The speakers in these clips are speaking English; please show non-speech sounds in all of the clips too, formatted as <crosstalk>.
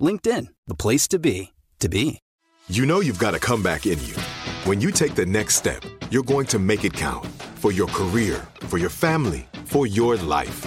LinkedIn, the place to be, to be. You know you've got a comeback in you. When you take the next step, you're going to make it count for your career, for your family, for your life.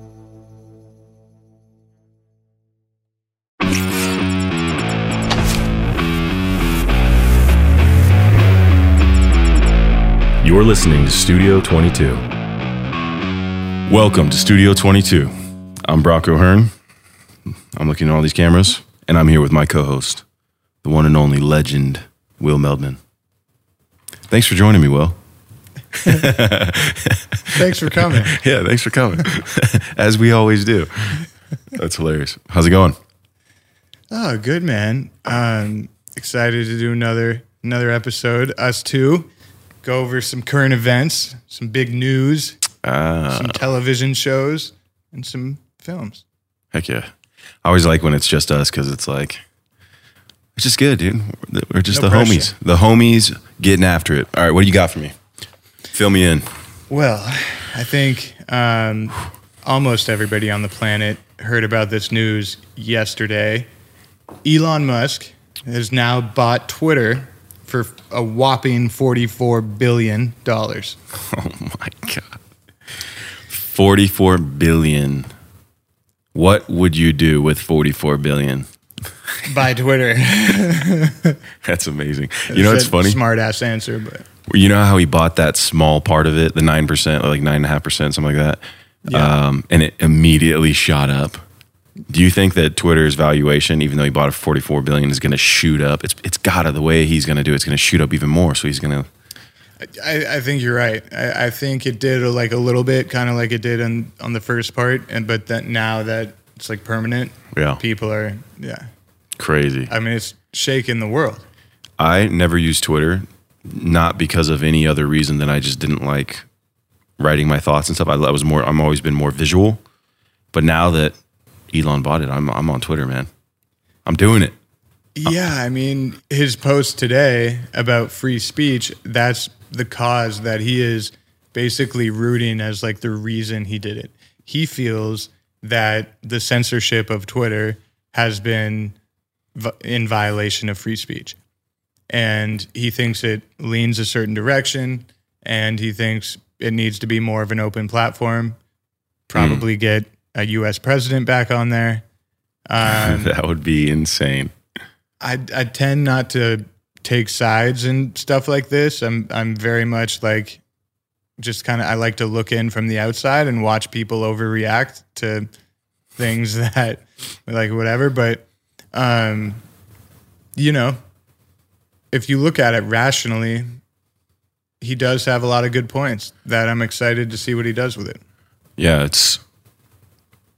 You're listening to Studio 22. Welcome to Studio 22. I'm Brock O'Hurn. I'm looking at all these cameras, and I'm here with my co host, the one and only legend, Will Meldman. Thanks for joining me, Will. <laughs> Thanks for coming. <laughs> Yeah, thanks for coming. <laughs> As we always do. That's hilarious. How's it going? Oh, good man. Um, excited to do another another episode. Us two go over some current events, some big news, Ah, some television shows, and some films. heck yeah. I always like when it's just us because it's like, it's just good, dude. We're- We're just No the pressure. homies. The homies getting after it. All right, what do you got for me? Fill me in. Well, I think um, almost everybody on the planet heard about this news yesterday. Elon Musk has now bought Twitter for a whopping forty-four billion dollars. <laughs> Oh my god. 44 billion. What would you do with 44 billion? <laughs> Buy Twitter. <laughs> That's amazing. You know what's funny? Smart ass answer, but You know how he bought that small part of it, the 9%, like 9.5%, something like that? Yeah. Um, and it immediately shot up. Do you think that Twitter's valuation, even though he bought it for 44 billion, is going to shoot up? It's it's gotta the way he's going to do it, it's going to shoot up even more. So he's going to I, I think you're right. I, I think it did like a little bit, kind of like it did on on the first part, and but that now that it's like permanent, Yeah. people are yeah. crazy. I mean, it's shaking the world. I never used Twitter, not because of any other reason than I just didn't like writing my thoughts and stuff. I, I was more. I'm always been more visual, but now that Elon bought it, I'm I'm on Twitter, man. I'm doing it. Yeah, I mean, his post today about free speech, that's the cause that he is basically rooting as like the reason he did it. He feels that the censorship of Twitter has been in violation of free speech. And he thinks it leans a certain direction and he thinks it needs to be more of an open platform. Hmm. Probably get a US president back on there. <laughs> Um, that would be insane. I I tend not to take sides and stuff like this. I'm I'm very much like just kind of I like to look in from the outside and watch people overreact to things <laughs> that like whatever. But um, you know, if you look at it rationally, he does have a lot of good points that I'm excited to see what he does with it. Yeah, it's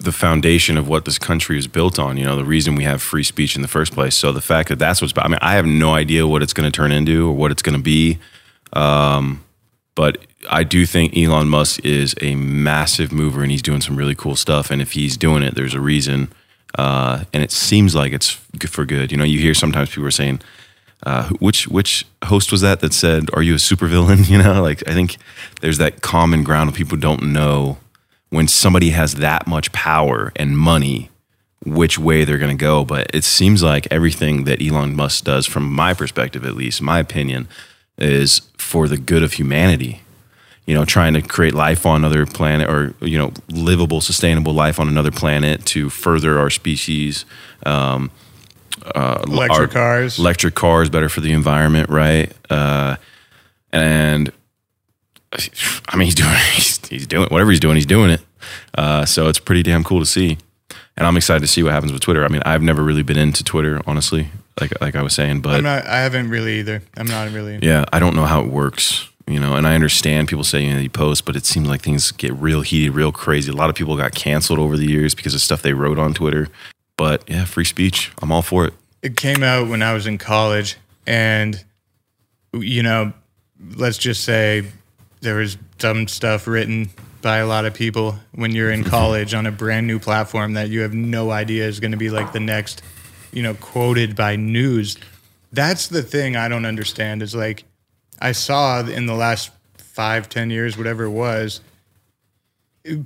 the foundation of what this country is built on. You know, the reason we have free speech in the first place. So the fact that that's what's. I mean, I have no idea what it's going to turn into or what it's going to be. Um, but I do think Elon Musk is a massive mover and he's doing some really cool stuff. And if he's doing it, there's a reason. Uh, and it seems like it's good for good. You know, you hear sometimes people are saying, uh, which which host was that that said, "Are you a supervillain?" <laughs> You know, like I think there's that common ground of people don't know when somebody has that much power and money, which way they're going to go. But it seems like everything that Elon Musk does, from my perspective at least, my opinion, is for the good of humanity. You know, trying to create life on another planet or, you know, livable, sustainable life on another planet to further our species. Um, uh, Electric our- cars. Electric cars, better for the environment, right? Uh, and <sighs> I mean, he's doing, <laughs> he's, he's doing whatever he's doing, he's doing it. Uh, so it's pretty damn cool to see. And I'm excited to see what happens with Twitter. I mean, I've never really been into Twitter, honestly, like like I was saying, but I'm not. I haven't really either. I'm not really. yeah, I don't know how it works, you know, and I understand people saying you know, you post, but it seems like things get real heated, real crazy. A lot of people got canceled over the years because of stuff they wrote on Twitter. But yeah, free speech. I'm all for it. It came out when I was in college, and you know, let's just say there was dumb stuff written by a lot of people when you're in <laughs> college on a brand new platform that you have no idea is going to be like the next, you know, quoted by news. That's the thing I don't understand is like I saw in the last five, ten years, whatever it was,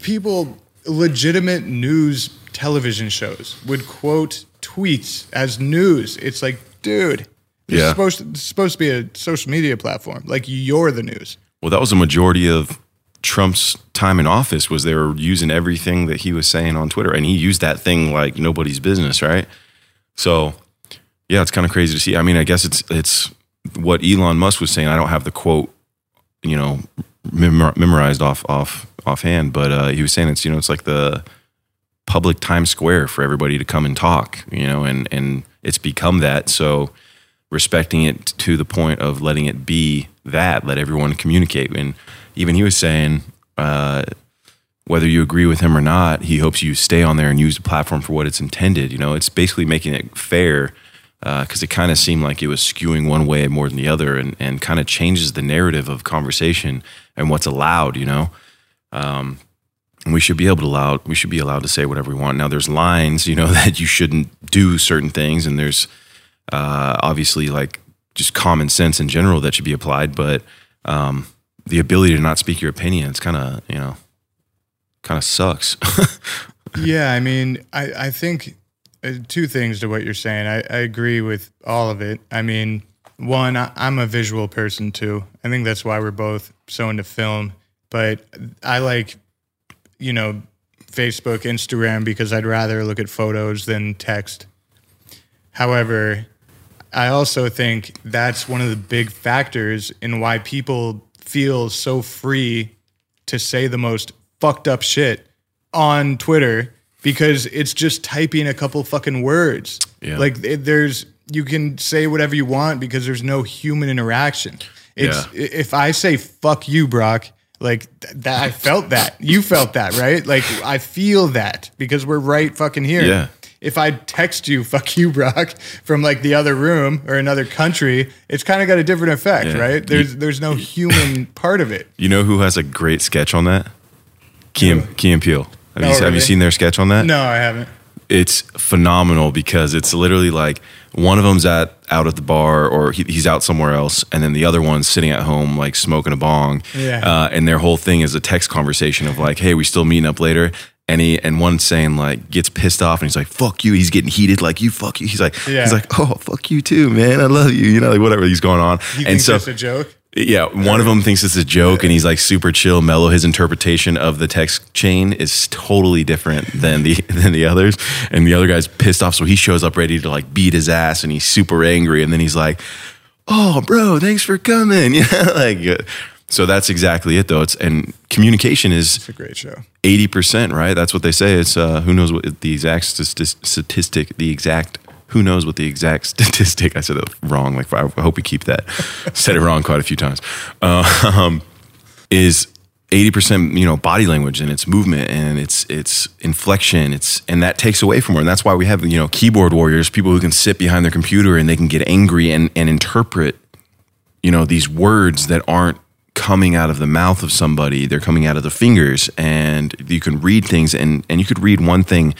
people legitimate news television shows would quote tweets as news. It's like, dude, this Yeah. is supposed to, supposed to be a social media platform. Like you're the news. Well, that was a majority of Trump's time in office was they were using everything that he was saying on Twitter, and he used that thing like nobody's business, right? So, yeah, it's kind of crazy to see. I mean, I guess it's it's what Elon Musk was saying. I don't have the quote, you know, memor- memorized off off offhand, but uh, he was saying it's you know it's like the public Times Square for everybody to come and talk, you know, and and it's become that. So respecting it to the point of letting it be that, let everyone communicate. And even he was saying, uh, whether you agree with him or not, he hopes you stay on there and use the platform for what it's intended. You know, it's basically making it fair because it kind of seemed like it was skewing one way more than the other and, and kind of changes the narrative of conversation and what's allowed, you know? Um, and we should be able to allow we should be allowed to say whatever we want. Now there's lines, you know, <laughs> that you shouldn't do certain things and there's uh, obviously like just common sense in general that should be applied, but um, the ability to not speak your opinion, it's kind of, you know, kind of sucks. <laughs> yeah, I mean, I, I think uh, two things to what you're saying. I, I agree with all of it. I mean, one, I, I'm a visual person too. I think that's why we're both so into film. But I like, you know, Facebook, Instagram because I'd rather look at photos than text. However, I also think that's one of the big factors in why people feel so free to say the most fucked up shit on Twitter because it's just typing a couple fucking words. Yeah. Like it, there's you can say whatever you want because there's no human interaction. It's Yeah. if I say fuck you, Brock, like th- that I felt that. You felt that, right? Like I feel that because we're right fucking here. Yeah. If I text you <laughs> fuck you, Brock, from like the other room or another country, it's kind of got a different effect, Yeah. right? There's there's no human <laughs> part of it. you know who has a great sketch on that? Key and, Key and Peele. Have, Oh, you, have you seen their sketch on that? No, I haven't. it's phenomenal because it's literally like one of them's at out at the bar or he, he's out somewhere else, and then the other one's sitting at home like smoking a bong. Yeah. Uh, and their whole thing is a text conversation of like, "Hey, we still meeting up later." And he and one's saying like gets pissed off and he's like, "Fuck you." He's getting heated like you. Fuck you. He's like, Yeah. he's like, "Oh, fuck you too, man. I love you." You know, like whatever he's going on. You and think so that's a joke? yeah, one of them thinks it's a joke, and he's like super chill, mellow. His interpretation of the text chain is totally different than the <laughs> than the others, and the other guy's pissed off, so he shows up ready to like beat his ass, and he's super angry, and then he's like, "Oh, bro, thanks for coming," <laughs> yeah, like. So that's exactly it, though. It's and communication is It's a great show. eighty percent, right? That's what they say. It's uh, who knows what the exact sti- statistic, the exact who knows what the exact <laughs> statistic. I said that wrong. Like I hope we keep that. <laughs> said it wrong quite a few times. Uh, <laughs> um, is 80% you know body language and it's movement and it's it's inflection it's and that takes away from her and that's why we have you know keyboard warriors people who can sit behind their computer and they can get angry and and interpret you know these words that aren't coming out of the mouth of somebody they're coming out of the fingers and you can read things and and you could read one thing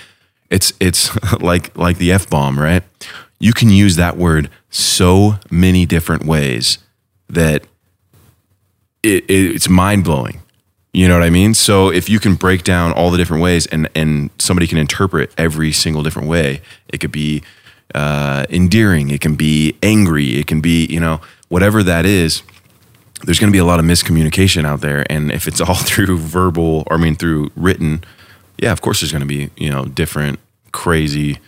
it's it's <laughs> like like the f bomb right you can use that word so many different ways that it, it it's mind blowing you know what I mean? So if you can break down all the different ways and and somebody can interpret every single different way, it could be uh, endearing, it can be angry, it can be you know whatever that is. There's going to be a lot of miscommunication out there, and if it's all <laughs> through verbal, or I mean through written, yeah, of course there's going to be you know different crazy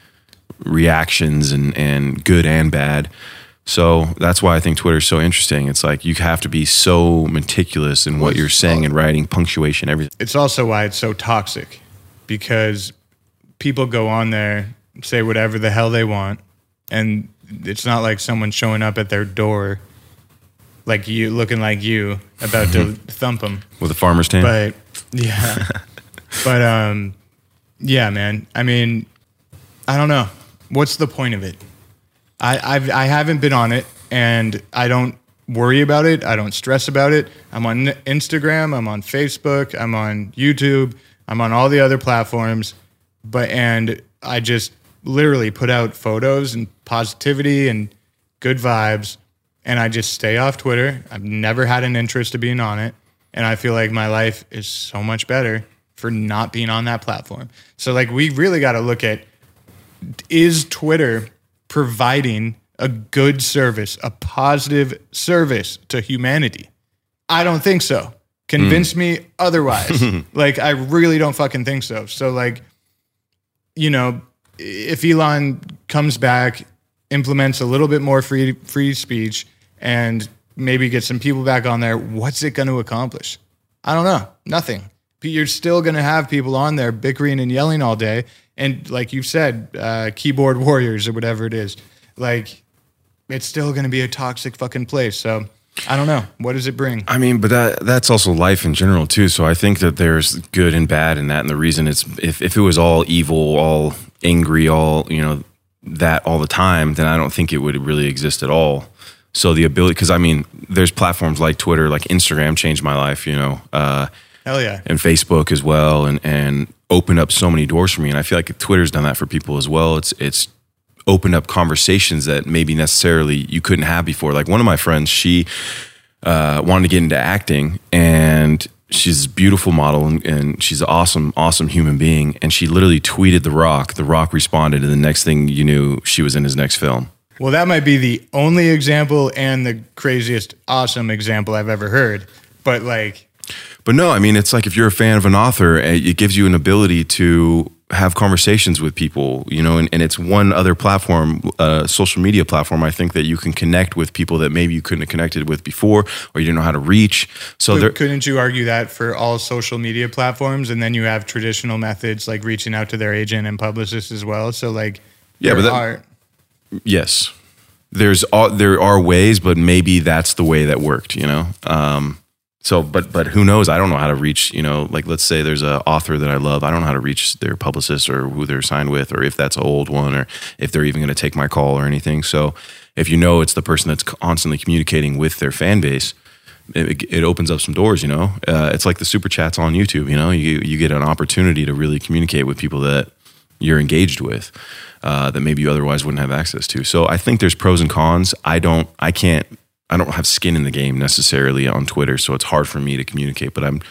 reactions and and good and bad. So that's why I think Twitter's so interesting. It's like you have to be so meticulous in what you're saying uh, and writing, punctuation, everything. It's also why it's so toxic because people go on there, say whatever the hell they want, and it's not like someone showing up at their door like you looking like you about to thump him with a farmer's tan. But yeah. <laughs> but um yeah, man. I mean, I don't know. What's the point of it? I I've, I haven't been on it, and I don't worry about it. I don't stress about it. I'm on Instagram. I'm on Facebook. I'm on YouTube. I'm on all the other platforms. But and I just literally put out photos and positivity and good vibes, and I just stay off Twitter. I've never had an interest of being on it, and I feel like my life is so much better for not being on that platform. So like we really got to look at is Twitter providing a good service, a positive service to humanity? I don't think so. Convince hmm. me otherwise. <laughs> like, I really don't fucking think so. So, like, you know, if Elon comes back, implements a little bit more free free speech, and maybe get some people back on there, what's it going to accomplish? I don't know. Nothing. You're still going to have people on there bickering and yelling all day, and like you said, uh, keyboard <laughs> warriors or whatever it is. Like, it's still going to be a toxic fucking place. So. I don't know. What does it bring? I mean, but that that's also life in general too. So I think that there's good and bad in that, and the reason it's if if it was all evil, all angry, all you know that all the time, then I don't think it would really exist at all. So the ability, because I mean, there's platforms like Twitter, like Instagram, changed my life. You know, uh, Hell yeah. and Facebook as well, and and opened up so many doors for me. And I feel like Twitter's done that for people as well. It's it's opened up conversations that maybe necessarily you couldn't have before. Like one of my friends, she uh, wanted to get into acting, and she's a beautiful model, and, and she's an awesome, awesome human being. And she literally tweeted The Rock. The Rock responded, and the next thing you knew, she was in his next film. Well, that might be the only example and the craziest awesome example I've ever heard. But like, But no, I mean, it's like if you're a fan of an author, eh, it gives you an ability to have conversations with people, you know, and, and it's one other platform, uh, social media platform, I think that you can connect with people that maybe you couldn't have connected with before or you didn't know how to reach. So there, couldn't you argue that for all social media platforms, and then you have traditional methods like reaching out to their agent and publicist as well? So like, Yeah, but that- yes, there's there are ways, but maybe that's the way that worked, you know? Um, so, but, but who knows? I don't know how to reach, you know, like let's say there's an author that I love. I don't know how to reach their publicist or who they're signed with, or if that's an old one, or if they're even going to take my call or anything. So if you know it's the person that's constantly communicating with their fan base, it, it opens up some doors, you know. Uh, it's like the super chats on YouTube, you know. You you get an opportunity to really communicate with people that you're engaged with uh, that maybe you otherwise wouldn't have access to. So I think there's pros and cons. I don't, I can't, I don't have skin in the game necessarily on Twitter, so it's hard for me to communicate. But I'm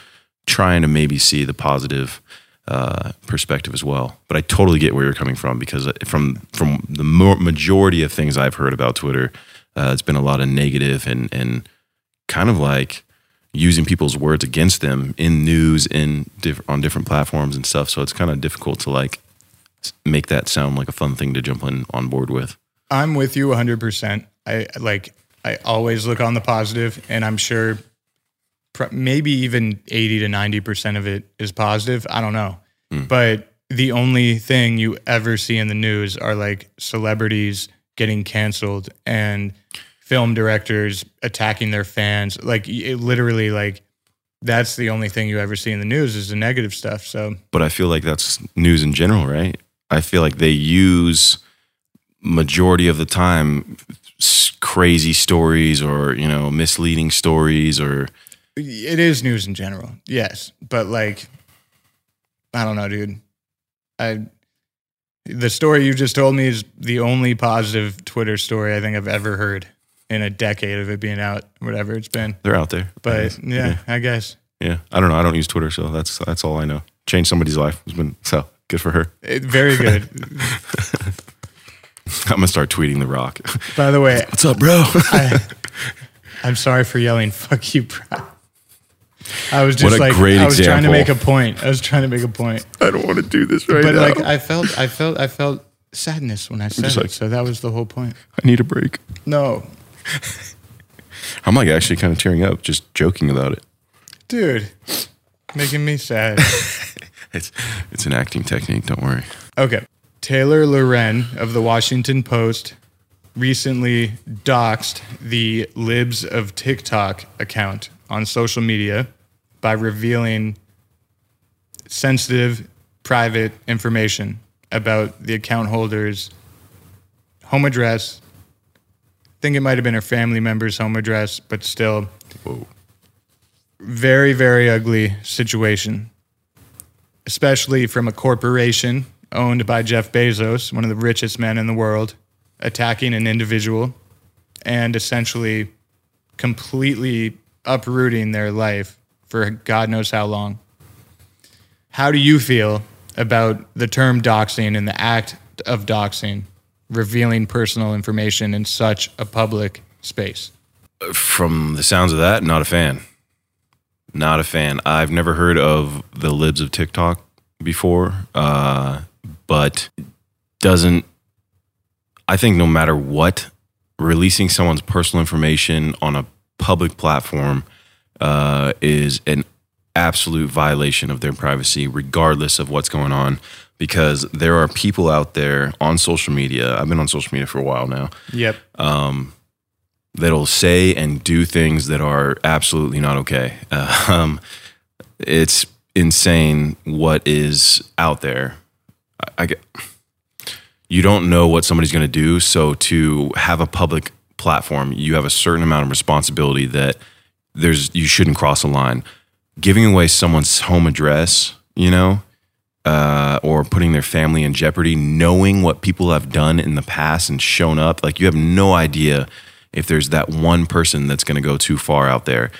trying to maybe see the positive uh, perspective as well. But I totally get where you're coming from because from from the majority of things I've heard about Twitter, uh, it's been a lot of negative and and kind of like using people's words against them in news in diff- on different platforms and stuff. So it's kind of difficult to like make that sound like a fun thing to jump in on board with. I'm with you 100%. I like I always look on the positive and I'm sure pr- maybe even 80 to 90% of it is positive. I don't know. Hmm. But the only thing you ever see in the news are like celebrities getting canceled and film directors attacking their fans. Like it literally like that's the only thing you ever see in the news is the negative stuff. So but I feel like that's news in general, right? I feel like they use majority of the time crazy stories or you know misleading stories or it is news in general, yes. But like, I don't know, dude. I the story you just told me is the only positive Twitter story I think I've ever heard in a decade of it being out, whatever it's been. they're out there. I But guess. yeah, I guess yeah. I don't know. I don't use Twitter, so that's that's all I know. Changed somebody's life. It's been so good for her. it, very good. <laughs> I'm gonna start tweeting the Rock. By the way, What's up, bro? I, I'm sorry for yelling "fuck you, bro." I was just like, I was trying to make a point. I was trying to make a point, I don't want to do this right but now. But like, I felt, I felt, I felt sadness when I said it. like- so that was the whole point. I need a break. No, I'm like actually kind of tearing up just joking about it. dude, making me sad. <laughs> <laughs> It's it's an acting technique. Don't worry. Okay. Taylor Lorenz of the Washington Post recently doxed the Libs of TikTok account on social media by revealing sensitive, private information about the account holder's home address. I think it might have been her family member's home address, but still, Whoa. very, very ugly situation, especially from a corporation owned by Jeff Bezos, one of the richest men in the world, attacking an individual and essentially completely uprooting their life for God knows how long. How do you feel about the term doxing and the act of doxing, revealing personal information in such a public space? From the sounds of that, not a fan. Not a fan. I've never heard of the libs of TikTok before, uh, but doesn't. I think no matter what, releasing someone's personal information on a public platform uh, is an absolute violation of their privacy, regardless of what's going on. Because there are people out there on social media. I've been on social media for a while now. Yep. That'll say and do things that are absolutely not okay. Uh, um, it's insane what is out there. I, I get, you don't know what somebody's going to do, so to have a public platform, you have a certain amount of responsibility that there's you shouldn't cross a line. Giving away someone's home address, you know, uh, or putting their family in jeopardy, knowing what people have done in the past and shown up. Like you have no idea if there's that one person that's going to go too far out there,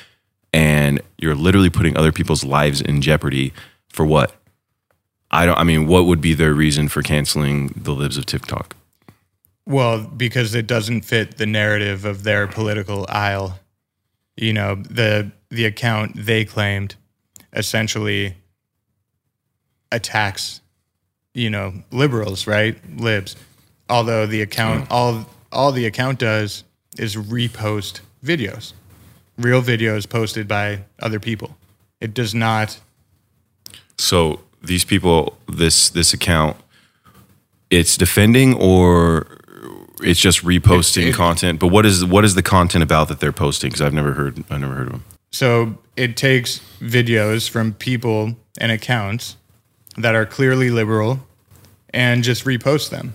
and you're literally putting other people's lives in jeopardy for what? I don't. I mean, what would be their reason for canceling the libs of TikTok? Well, because it doesn't fit the narrative of their political aisle. You know, the the account they claimed essentially attacks, you know, liberals, right? Libs. Although the account hmm. all all the account does is repost videos. Real videos posted by other people. It does not So these people, this this account, it's defending or it's just reposting It- it- content. But what is what is the content about that they're posting? Because I've never heard I've never heard of them. So it takes videos from people and accounts that are clearly liberal and just repost them.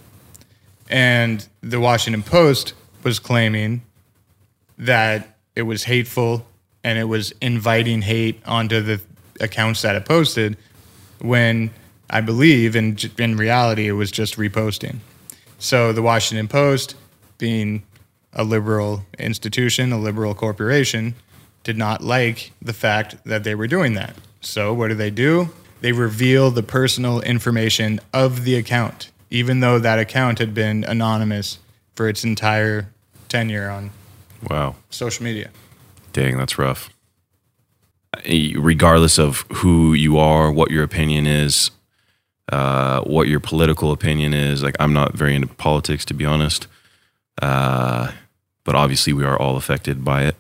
And the Washington Post was claiming that it was hateful and it was inviting hate onto the accounts that it posted when I believe in in reality it was just reposting. So the Washington Post being a liberal institution, a liberal corporation, did not like the fact that they were doing that. So what do they do? They reveal the personal information of the account, even though that account had been anonymous for its entire tenure on Wow, social media. dang, that's rough. Regardless of who you are, what your opinion is, uh, what your political opinion is, like I'm not very into politics to be honest, uh, but obviously we are all affected by it.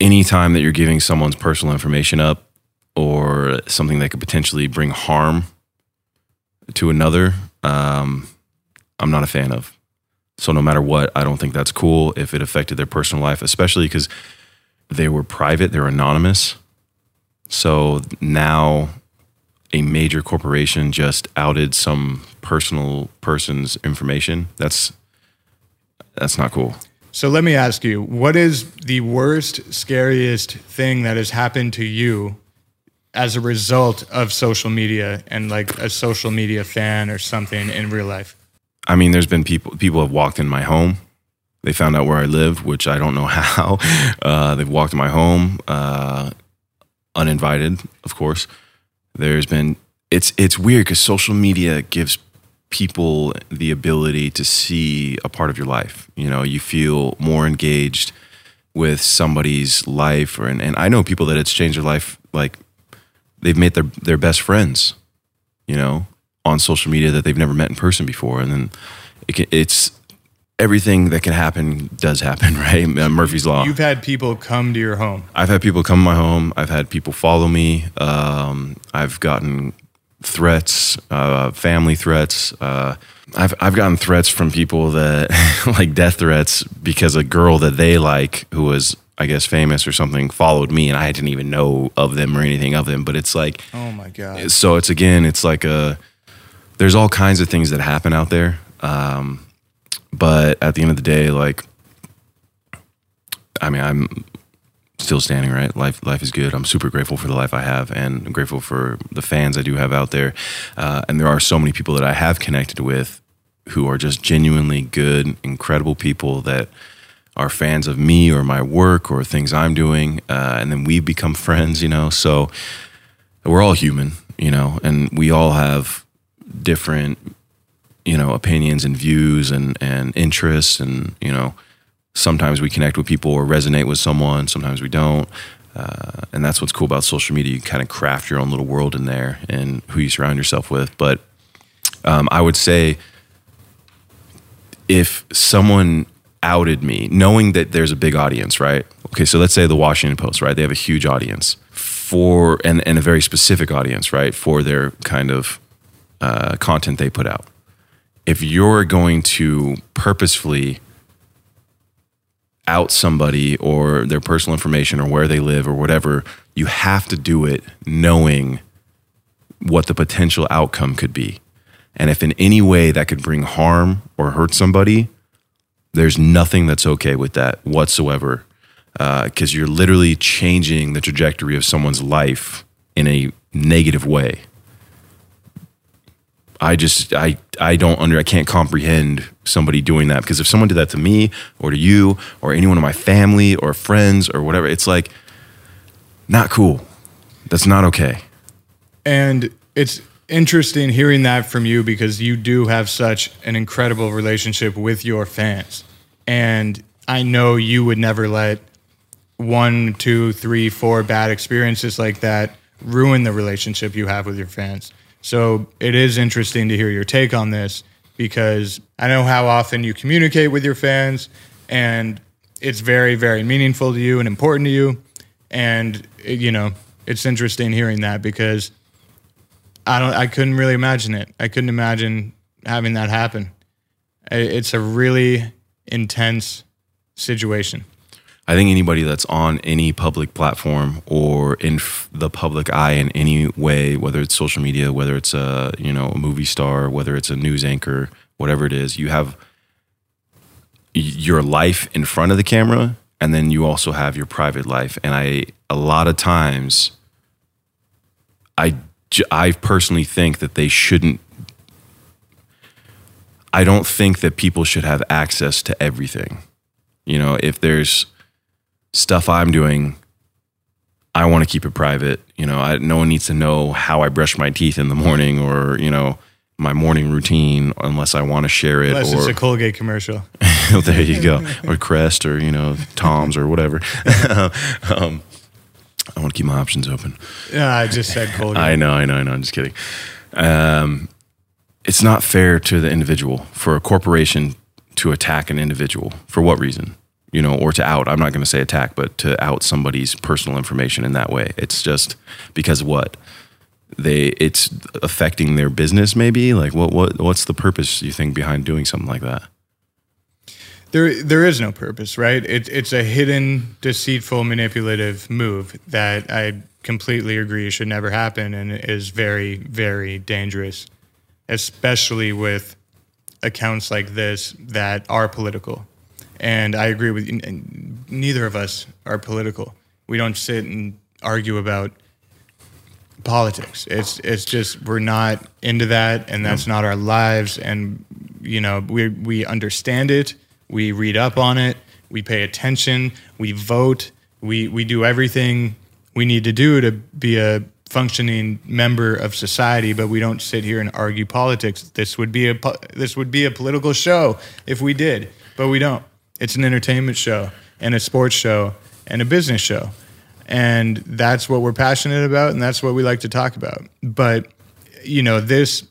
anytime that you're giving someone's personal information up or something that could potentially bring harm to another, um, I'm not a fan of. So no matter what, I don't think that's cool if it affected their personal life, especially because they were private, they were anonymous. So now a major corporation just outed some personal person's information. That's that's not cool. So let me ask you, what is the worst, scariest thing that has happened to you as a result of social media and like a social media fan or something in real life? I mean, there's been people people have walked in my home. They found out where I live, which I don't know <laughs> how. Uh, they've walked in my home, uh, uninvited, of course. There's been it's it's weird because social media gives people the ability to see a part of your life. You know, you feel more engaged with somebody's life, or and, and I know people that it's changed their life. Like they've made their their best friends. You know, on social media that they've never met in person before, and then it can, it's everything that can happen does happen, <laughs> right? Murphy's law. You've had people come to your home. I've had people come to my home. I've had people follow me. Um, I've gotten threats, uh, family threats. Uh, I've I've gotten threats from people that <laughs> like death threats because a girl that they like who was I guess famous or something followed me and I didn't even know of them or anything of them. But it's like Oh my god. so it's again it's like a there's all kinds of things that happen out there. Um, but at the end of the day, like I mean, I'm still standing. Right, life life is good. I'm super grateful for the life I have, and I'm grateful for the fans I do have out there. Uh, and there are so many people that I have connected with who are just genuinely good, incredible people that are fans of me or my work or things I'm doing, uh, and then we become friends. You know, so we're all human. You know, and we all have different you know opinions and views and and interests. And you know sometimes we connect with people or resonate with someone sometimes we don't. Uh, and that's what's cool about social media. You kind of craft your own little world in there and who you surround yourself with. But um, i would say if someone outed me knowing that there's a big audience right? Okay so let's say the washington post right? They have a huge audience for and, and a very specific audience right? For their kind of uh, content they put out if you're going to purposefully out somebody or their personal information or where they live or whatever, you have to do it knowing what the potential outcome could be. And if in any way that could bring harm or hurt somebody, there's nothing that's okay with that whatsoever. Because uh, you're literally changing the trajectory of someone's life in a negative way. I just I I don't under I can't comprehend somebody doing that because if someone did that to me or to you or anyone in my family or friends or whatever, it's like not cool. That's not okay. And it's interesting hearing that from you because you do have such an incredible relationship with your fans. And I know you would never let one, two, three, four bad experiences like that ruin the relationship you have with your fans. So it is interesting to hear your take on this because I know how often you communicate with your fans and it's very, very meaningful to you and important to you. And, you know, it's interesting hearing that because I don't, I couldn't really imagine it. I couldn't imagine having that happen. It's a really intense situation. I think anybody that's on any public platform or in f- the public eye in any way, whether it's social media, whether it's a you know a movie star, whether it's a news anchor, whatever it is, you have your life in front of the camera, and then you also have your private life. And I a lot of times, I I personally think that they shouldn't. I don't think that people should have access to everything. You know, if there's stuff I'm doing, I want to keep it private. You know, I, no one needs to know how I brush my teeth in the morning or, you know, my morning routine unless I want to share it. Unless or, it's a Colgate commercial. <laughs> there you go. <laughs> Or Crest or, you know, Tom's or whatever. <laughs> um, I want to keep my options open. Yeah, I just said Colgate. I know, I know, I know. I'm just kidding. Um, it's not fair to the individual for a corporation to attack an individual. For what reason? You know, or to out. I'm not going to say attack, but to out somebody's personal information in that way. It's just because what they it's affecting their business. Maybe like what what what's the purpose you think behind doing something like that? there there is no purpose, right? It, it's a hidden, deceitful, manipulative move that I completely agree should never happen and is very, very dangerous, especially with accounts like this that are political. And I agree with you. and Neither of us are political. We don't sit and argue about politics. It's it's just we're not into that, and that's not our lives. And you know, we we understand it. We read up on it. We pay attention. We vote. We we do everything we need to do to be a functioning member of society. But we don't sit here and argue politics. This would be a this would be a political show if we did, but we don't. It's an entertainment show and a sports show and a business show. And that's what we're passionate about and that's what we like to talk about. But you know, this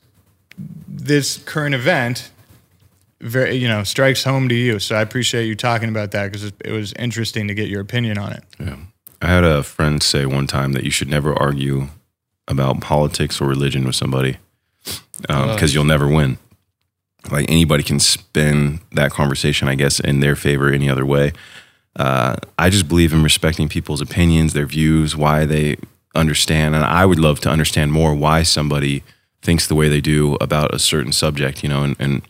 this current event very you know strikes home to you. So I appreciate you talking about that because it was interesting to get your opinion on it. Yeah. I had a friend say one time that you should never argue about politics or religion with somebody um, because you'll never win. Like anybody can spin that conversation, I guess, in their favor any other way. Uh, I just believe in respecting people's opinions, their views, why they understand, and I would love to understand more why somebody thinks the way they do about a certain subject, you know, and, and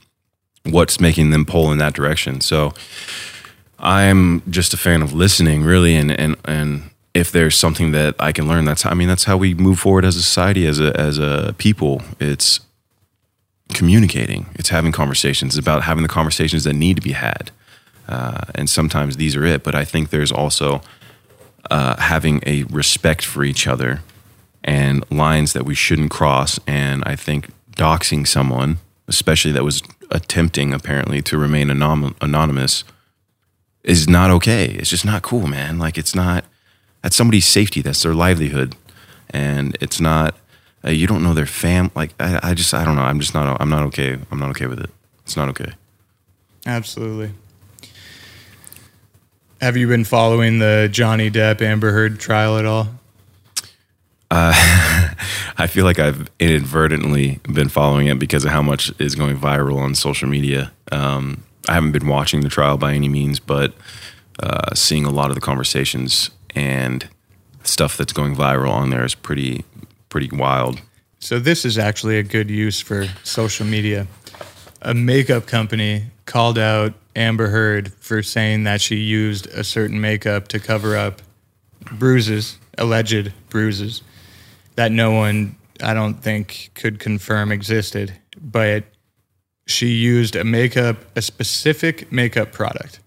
what's making them pull in that direction. So I'm just a fan of listening, really, and and and if there's something that I can learn, that's how, I mean that's how we move forward as a society, as a as a people. It's communicating. It's having conversations. It's about having the conversations that need to be had, uh, and sometimes these are it. But I think there's also uh, having a respect for each other and lines that we shouldn't cross. And I think doxing someone, especially that was attempting apparently to remain anom- anonymous, is not okay. It's just not cool, man. Like it's not. That's somebody's safety. That's their livelihood, and it's not. Uh, you don't know their fam. Like I, I just I don't know. I'm just not. I'm not okay. I'm not okay with it. It's not okay. Absolutely. Have you been following the Johnny Depp Amber Heard trial at all? <laughs> I feel like I've inadvertently been following it because of how much is going viral on social media. Um, I haven't been watching the trial by any means, but uh, seeing a lot of the conversations and stuff that's going viral on there is pretty pretty wild. So this is actually a good use for social media. A makeup company called out Amber Heard for saying that she used a certain makeup to cover up bruises, alleged bruises that no one I don't think could confirm existed, but she used a makeup a specific makeup product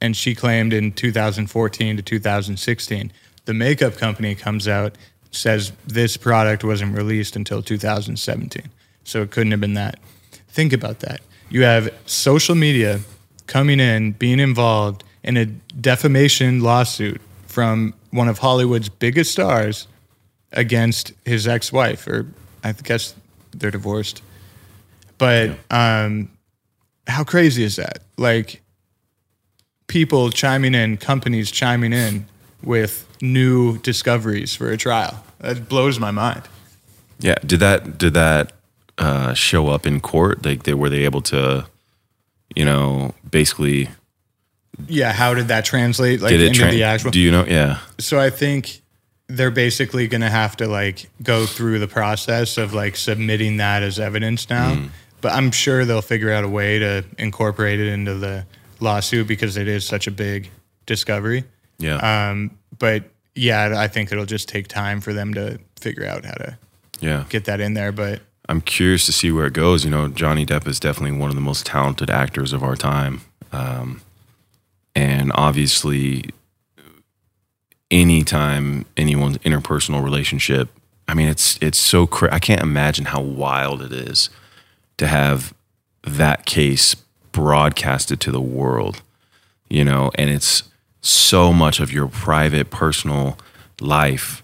and she claimed in 2014 to 2016 the makeup company comes out says this product wasn't released until 2017 so it couldn't have been that. Think about that. You have social media coming in being involved in a defamation lawsuit from one of hollywood's biggest stars against his ex-wife or i guess they're divorced. But um, how crazy is that? Like people chiming in, companies chiming in with new discoveries for a trial. That blows my mind. Yeah. Did that did that uh, show up in court? Like, they were they able to, you know, basically Yeah, how did that translate like did it? into Tra- the actual? do you know? Yeah. so I think they're basically going to have to like go through the process of like submitting that as evidence now. Mm. But I'm sure they'll figure out a way to incorporate it into the lawsuit because it is such a big discovery. Yeah. Um, but yeah, I think it'll just take time for them to figure out how to yeah. get that in there. But I'm curious to see where it goes. You know, Johnny Depp is definitely one of the most talented actors of our time. Um, and obviously, anytime anyone's interpersonal relationship, I mean, it's it's so cra- I can't imagine how wild it is to have that case broadcasted to the world. You know, and it's so much of your private, personal life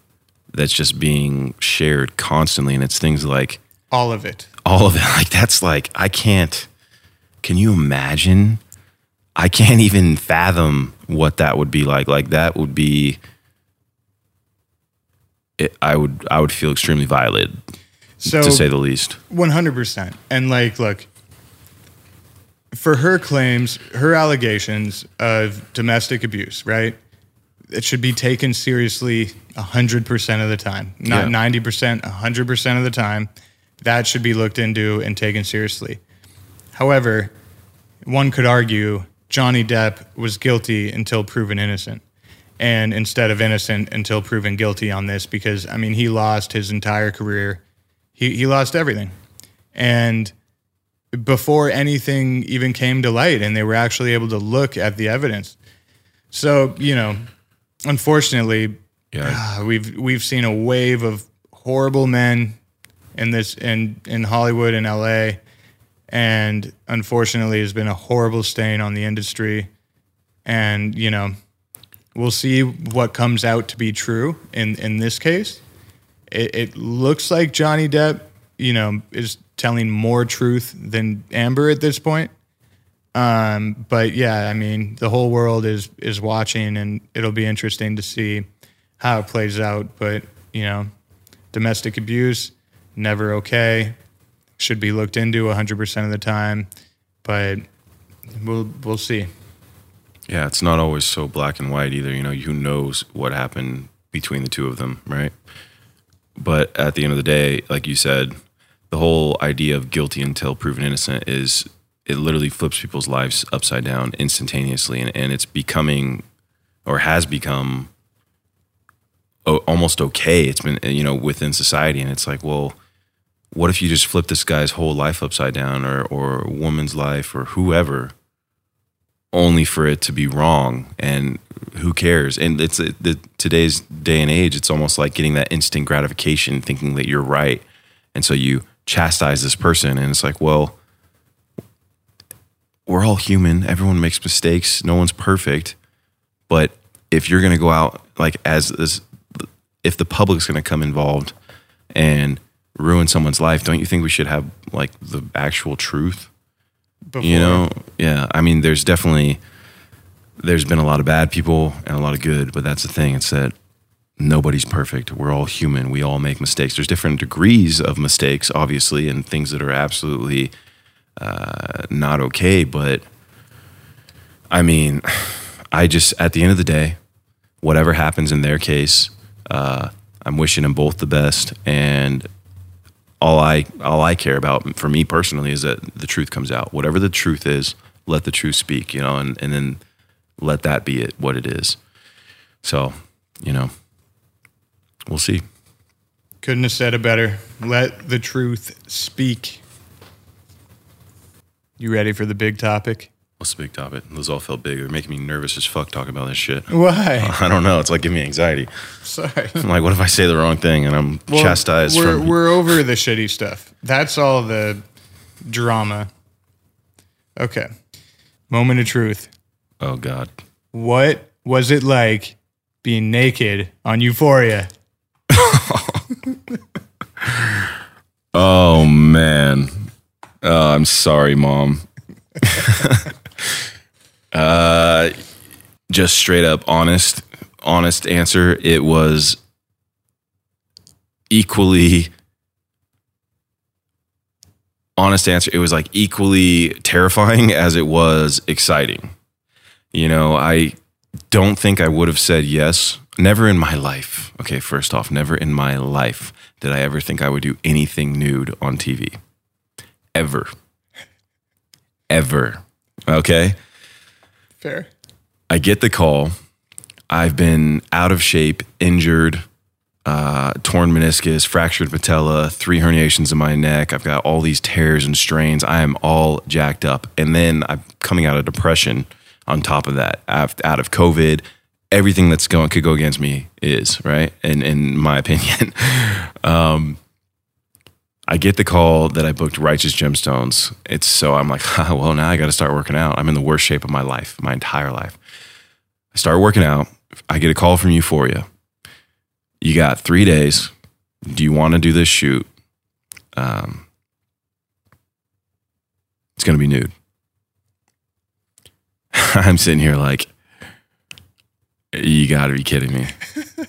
that's just being shared constantly, and it's things like all of it. all of it. <laughs> Like that's like I can't. Can you imagine? I can't even fathom what that would be like. Like that would be. It, I would I would feel extremely violated So to say the least. One hundred percent. And like, look, for her claims, her allegations of domestic abuse, right? It should be taken seriously 100% of the time, not Yeah. 90%, 100% of the time. That should be looked into and taken seriously. However, one could argue Johnny Depp was guilty until proven innocent. And instead of innocent until proven guilty on this, because I mean, he lost his entire career. He, he lost everything. And before anything even came to light and they were actually able to look at the evidence. So, you know, unfortunately, Yeah. ah, we've we've seen a wave of horrible men in this in in Hollywood and LA and unfortunately has been a horrible stain on the industry and, you know, we'll see what comes out to be true in in this case. It, it looks like Johnny Depp, you know, is telling more truth than Amber at this point. Um, but yeah, I mean, the whole world is is watching, and it'll be interesting to see how it plays out. But you know, domestic abuse never okay. Should be looked into 100% of the time, but we'll we'll see. Yeah, it's not always so black and white either. You know, who knows what happened between the two of them, right? But at the end of the day, like you said, the whole idea of guilty until proven innocent is it literally flips people's lives upside down instantaneously, and, and it's becoming or has become almost okay. It's been you know within society, and it's like, well, what if you just flip this guy's whole life upside down, or or woman's life, or whoever? only for it to be wrong and who cares and it's the, today's day and age it's almost like getting that instant gratification thinking that you're right and so you chastise this person. And it's like well we're all human. Everyone makes mistakes. No one's perfect. But if you're going to go out like as this if the public's going to come involved and ruin someone's life don't you think we should have like the actual truth? Before, you know? Yeah. I mean there's definitely there's been a lot of bad people and a lot of good but that's the thing. It's that nobody's perfect we're all human we all make mistakes there's different degrees of mistakes obviously and things that are absolutely uh, not okay but i mean <sighs> i just at the end of the day whatever happens in their case uh, i'm wishing them both the best and all I all I care about for me personally is that the truth comes out. Whatever the truth is, let the truth speak, you know, and, and then let that be it what it is. So, you know, we'll see. couldn't have said it better. Let the truth speak. You ready for the big topic? What's the big topic? Those all felt big. They're making me nervous as fuck talking about this shit. Why? <laughs> I don't know. It's like giving me anxiety. Sorry. I'm like, what if I say the wrong thing and I'm Well, chastised We're, from we're over the shitty stuff. That's all the drama. Okay. Moment of truth. Oh God. What was it like being naked on Euphoria? Oh man. Oh, I'm sorry, mom. <laughs> uh just straight up honest honest answer, it was equally honest answer, it was like equally terrifying as it was exciting. You know, I don't think I would have said yes. Never in my life. Okay, first off, never in my life did I ever think I would do anything nude on TV. Ever. Ever. Okay? Fair. I get the call. I've been out of shape, injured, uh, torn meniscus, fractured patella, three herniations in my neck. I've got all these tears and strains. I am all jacked up. And then I'm coming out of depression on top of that, out out of COVID. Everything that's going could go against me is right, in in my <laughs> opinion. um, I get the call that I booked Righteous Gemstones. It's so I'm like, ah, <laughs> well, now I got to start working out. I'm in the worst shape of my life, my entire life. I start working out. I get a call from Euphoria. You got three days. Do you want to do this shoot? Um, it's going to be nude. <laughs> I'm sitting here like, you got to be kidding me. <laughs>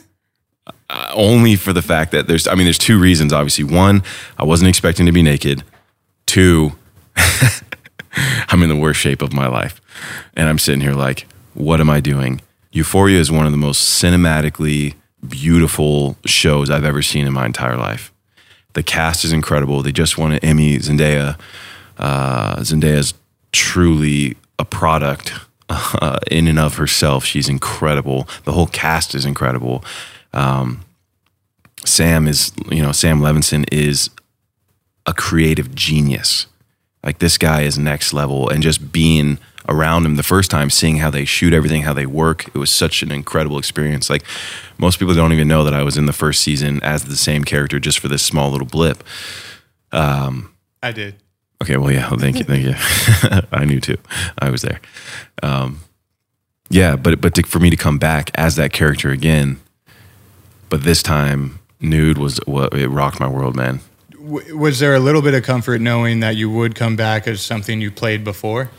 Uh, only for the fact that there's, I mean, there's two reasons, obviously. One, I wasn't expecting to be naked. Two, <laughs> I'm in the worst shape of my life. And I'm sitting here like, what am I doing? Euphoria is one of the most cinematically beautiful shows I've ever seen in my entire life. The cast is incredible. They just won an Emmy. Zendaya, uh, Zendaya's truly a product uh, in and of herself. She's incredible. The whole cast is incredible. Um, Sam is, you know, Sam Levinson is a creative genius. Like this guy is next level, and just being around him the first time, seeing how they shoot everything, how they work, it was such an incredible experience. Like most people don't even know that I was in the first season as the same character just for this small little blip. Um, I did. Okay, well, yeah, well, thank you, thank you. <laughs> I knew too. I was there. Um, yeah, but but to, for me to come back as that character again, but this time, nude was what it rocked my world, man. W- was there a little bit of comfort knowing that you would come back as something you played before?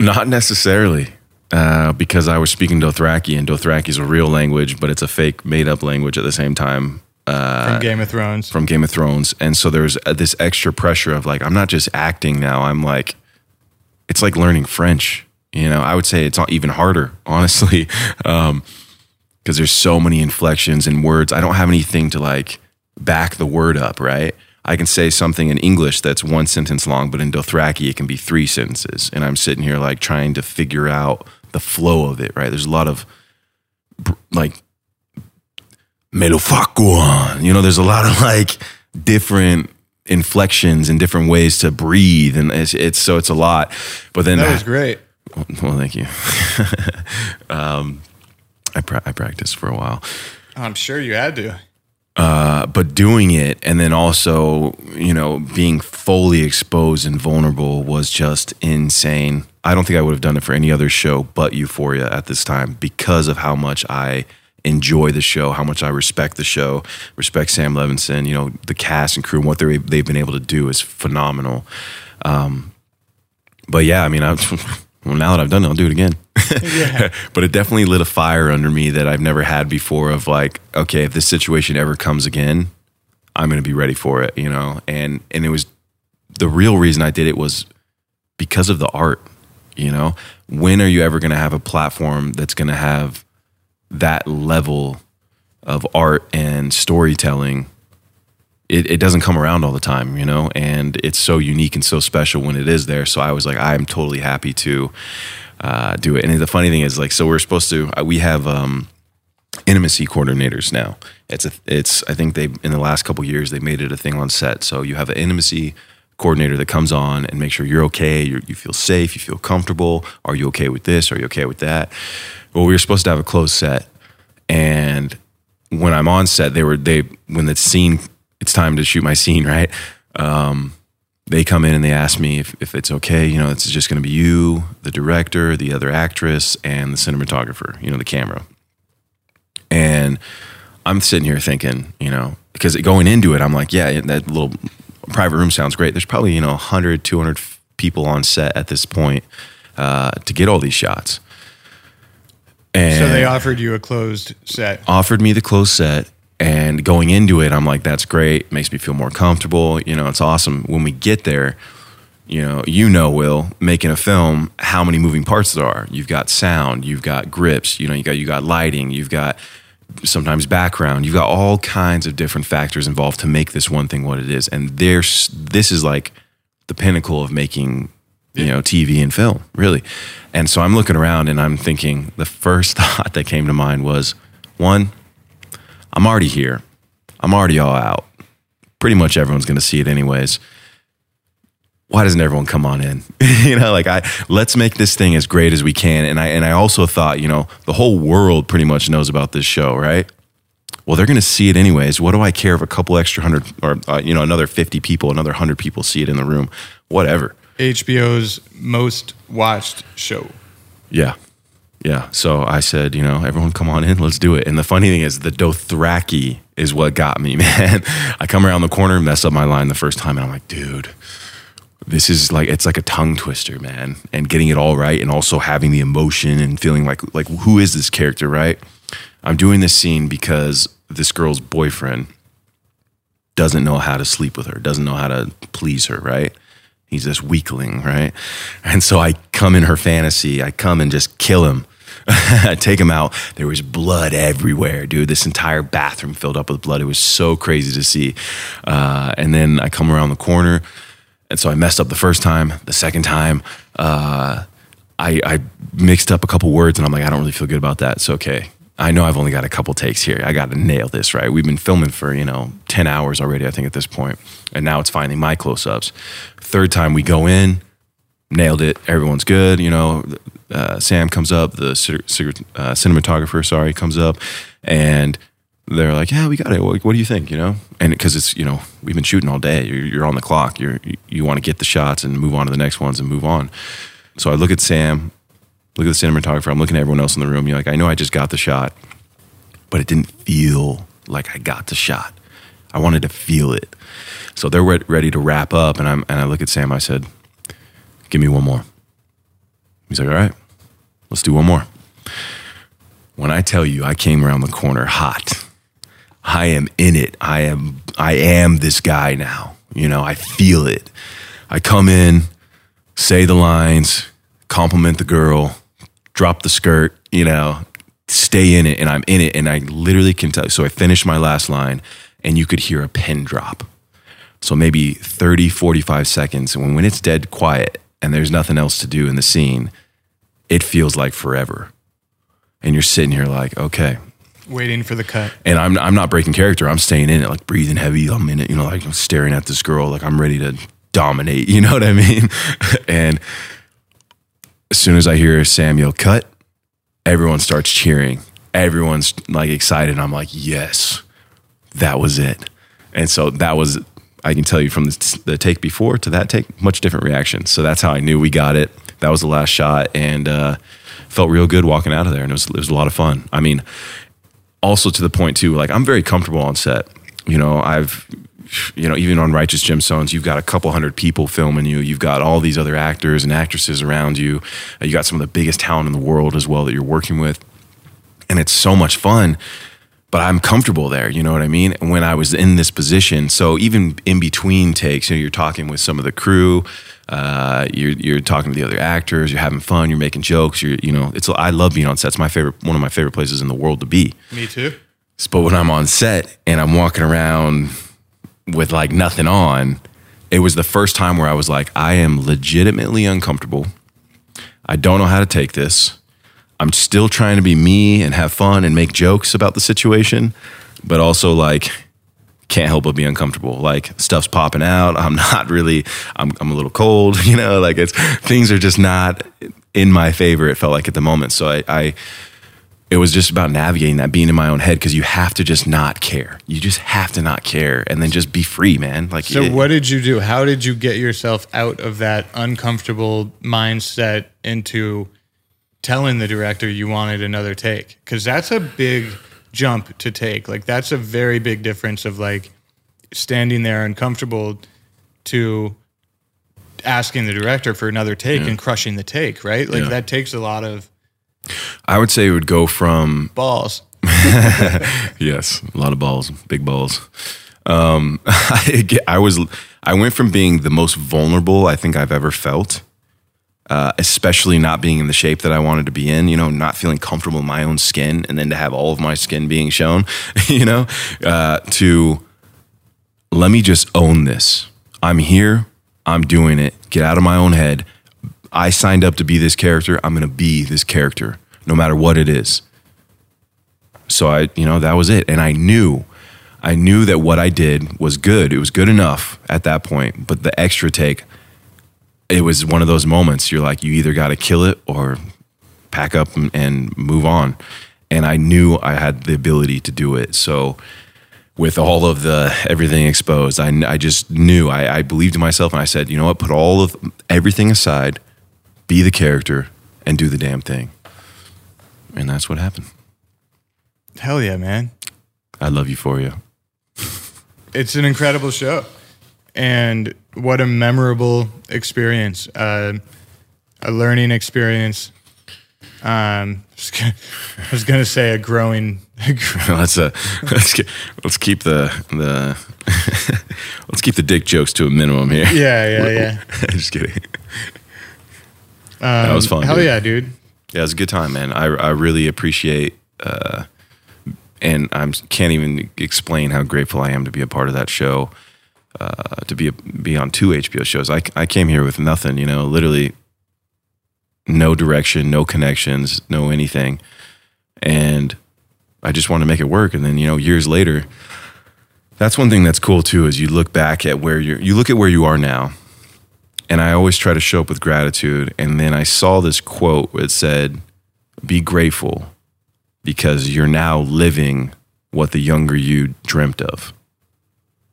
Not necessarily, uh, because I was speaking Dothraki, and Dothraki is a real language, but it's a fake, made-up language at the same time. Uh, From Game of Thrones. from Game of Thrones, and so there's uh, this extra pressure of like I'm not just acting now. I'm like, it's like learning French. You know, I would say it's even harder, <laughs> honestly, because there's so many inflections and words. I don't have anything to like back the word up, right? I can say something in English that's one sentence long, but in Dothraki it can be three sentences, and I'm sitting here like trying to figure out the flow of it, right? There's a lot of like Melofakuan. You know, there's a lot of <laughs> like different inflections and different ways to breathe, and it's, it's so it's a lot. But then that was great. Well, thank you. <laughs> um, I pra- I practiced for a while, I'm sure you had to. uh, but doing it and then also you know being fully exposed and vulnerable was just insane. I don't think I would have done it for any other show but Euphoria at this time because of how much I enjoy the show, how much I respect the show, respect Sam Levinson. You know, the cast and crew and what they've been able to do is phenomenal. Um, but yeah, I mean, I, <laughs> well, now that I've done it, I'll do it again. <laughs> but it definitely lit a fire under me that I've never had before. Of like, okay, if this situation ever comes again, I'm going to be ready for it. You know, and and it was the real reason I did it was because of the art. You know, when are you ever going to have a platform that's going to have that level of art and storytelling? It, it doesn't come around all the time, you know, and it's so unique and so special when it is there. So I was like, I'm totally happy to uh, do it. And the funny thing is, like, so we're supposed to, uh, we have um, intimacy coordinators now. It's a, it's. I think they in the last couple years they made it a thing on set. So you have an intimacy coordinator that comes on and make sure you're okay, you're, you feel safe, you feel comfortable. Are you okay with this? Are you okay with that? Well, we were supposed to have a closed set, and when I'm on set, they were they when the scene it's time to shoot my scene, <laughs> right? Um, they come in and they ask me if, if it's okay. You know, it's just going to be you, the director, the other actress, and the cinematographer. You know, the camera. And I'm sitting here thinking, you know, because going into it, I'm like, yeah, that little private room sounds great. There's probably, you know, 100, 200 people on set at this point uh, to get all these shots. And So they offered you a closed set. offered me the closed set and going into it i'm like that's great makes me feel more comfortable you know it's awesome when we get there you know you know will making a film how many moving parts there are you've got sound you've got grips you know you got you got lighting you've got sometimes background you've got all kinds of different factors involved to make this one thing what it is and there's this is like the pinnacle of making you know tv and film really and so i'm looking around and i'm thinking the first <laughs> thought that came to mind was one I'm already here. I'm already all out. Pretty much everyone's going to see it anyways. Why doesn't everyone come on in? <laughs> you know, like I let's make this thing as great as we can. And I and I also thought, you know, the whole world pretty much knows about this show, right? Well, they're going to see it anyways. What do I care if a couple extra hundred or uh, you know another fifty people, another hundred people see it in the room? Whatever. HBO's most watched show. Yeah. Yeah. So I said, you know, everyone come on in, let's do it. And the funny thing is the Dothraki is what got me, <laughs> man. I come around the corner, mess up my line the first time, and I'm like, dude, this is like it's like a tongue twister, man. And getting it all right and also having the emotion and feeling like like who is this character, right? I'm doing this scene because this girl's boyfriend doesn't know how to sleep with her, doesn't know how to please her, right? He's this weakling, right? And so I come in her fantasy. I come and just kill him. <laughs> Take him out. There was blood everywhere, dude. This entire bathroom filled up with blood. It was so crazy to see. Uh, and then I come around the corner. And so I messed up the first time. The second time, uh, I, I mixed up a couple words and I'm like, I don't really feel good about that. So, okay. I know I've only got a couple takes here. I got to nail this, right? We've been filming for, you know, 10 hours already, I think, at this point. And now it's finally my close ups. Third time we go in, nailed it. Everyone's good. You know, uh, Sam comes up, the uh, cinematographer, sorry, comes up, and they're like, "Yeah, we got it. What, what do you think?" You know, and because it's you know we've been shooting all day, you're, you're on the clock. You're you, you want to get the shots and move on to the next ones and move on. So I look at Sam, look at the cinematographer. I'm looking at everyone else in the room. You're like, I know I just got the shot, but it didn't feel like I got the shot. I wanted to feel it. So they're re- ready to wrap up, and I'm and I look at Sam. I said, "Give me one more." He's like, "All right, let's do one more." When I tell you, I came around the corner hot. I am in it. I am. I am this guy now. You know, I feel it. I come in, say the lines, compliment the girl, drop the skirt, you know, stay in it, and I'm in it, and I literally can tell. So I finished my last line, and you could hear a pin drop. So maybe 30, 45 seconds. And when it's dead quiet and there's nothing else to do in the scene, it feels like forever. And you're sitting here like, okay. Waiting for the cut. And I'm, I'm not breaking character. I'm staying in it, like breathing heavy. I'm in it, you know, like I'm staring at this girl, like I'm ready to dominate. <laughs> You know what I mean? <laughs> and as soon as I hear Sam yell cut, everyone starts cheering. Everyone's like excited. I'm like, yes, that was it. And so that was, I can tell you from the, the take before to that take, much different reaction. So that's how I knew we got it. That was the last shot. And uh, felt real good walking out of there. And it was, it was a lot of fun. I mean, also to the point too, like I'm very comfortable on set. You know, I've you know, even on Righteous Gemstones, you've got a couple hundred people filming you. You've got all these other actors and actresses around you. Uh, you got some of the biggest talent in the world as well that you're working with. And it's so much fun, but I'm comfortable there. You know what I mean? When I was in this position, so even in between takes, you know, you're talking with some of the crew, uh, you're you're talking to the other actors, you're having fun, you're making jokes. You're you know, it's I love being on set. It's my favorite, one of my favorite places in the world to be. Me too. But when I'm on set and I'm walking around with like nothing on, it was the first time where I was like, I am legitimately uncomfortable. I don't know how to take this. I'm still trying to be me and have fun and make jokes about the situation, but also like can't help but be uncomfortable. Like stuff's popping out. I'm <laughs> not really. I'm I'm a little cold. <laughs> You know, like it's things are just not in my favor. It felt like at the moment. So I, I it was just about navigating that, being in my own head because you have to just not care. You just have to not care and then just be free, man. Like, so it, what did you do? How did you get yourself out of that uncomfortable mindset into telling the director you wanted another take? Because that's a big jump to take. Like, that's a very big difference of like standing there uncomfortable to asking the director for another take yeah. and crushing the take, right? Like, yeah. that takes a lot of I would say it would go from balls. <laughs> yes, a lot of balls, big balls. Um, <laughs> I, I, was, I went from being the most vulnerable I think I've ever felt, uh, especially not being in the shape that I wanted to be in. You know, not feeling comfortable in my own skin, and then to have all of my skin being shown. <laughs> You know, uh, to let me just own this. I'm here. I'm doing it. Get out of my own head. I signed up to be this character. I'm going to be this character no matter what it is. So I, you know, that was it. And I knew, I knew that what I did was good. It was good enough at that point. But the extra take, it was one of those moments. You're like, you either got to kill it or pack up and, and move on. And I knew I had the ability to do it. So, with all of the everything exposed, I, I just knew I, I believed in myself and I said, you know what, put all of everything aside be the character, and do the damn thing. And that's what happened. Hell yeah, man. I love Euphoria. it's an incredible show. And what a memorable experience, uh, a learning experience. Um, <laughs> I was gonna say a growing. <laughs> let's uh, let's get, let's keep the the <laughs> let's keep the dick jokes to a minimum here. Yeah, yeah, yeah. Just kidding. that was fun. Hell dude. yeah, dude. Yeah, it was a good time, man. I I really appreciate, uh, and I can't even explain how grateful I am to be a part of that show, uh, to be be on two HBO shows. I I came here with nothing, you know, literally no direction, no connections, no anything, and I just wanted to make it work. And then you know, years later, that's one thing that's cool too. Is you look back at where you're, you look at where you are now, and I always try to show up with gratitude. And then I saw this quote that said, Be grateful because you're now living what the younger you dreamt of.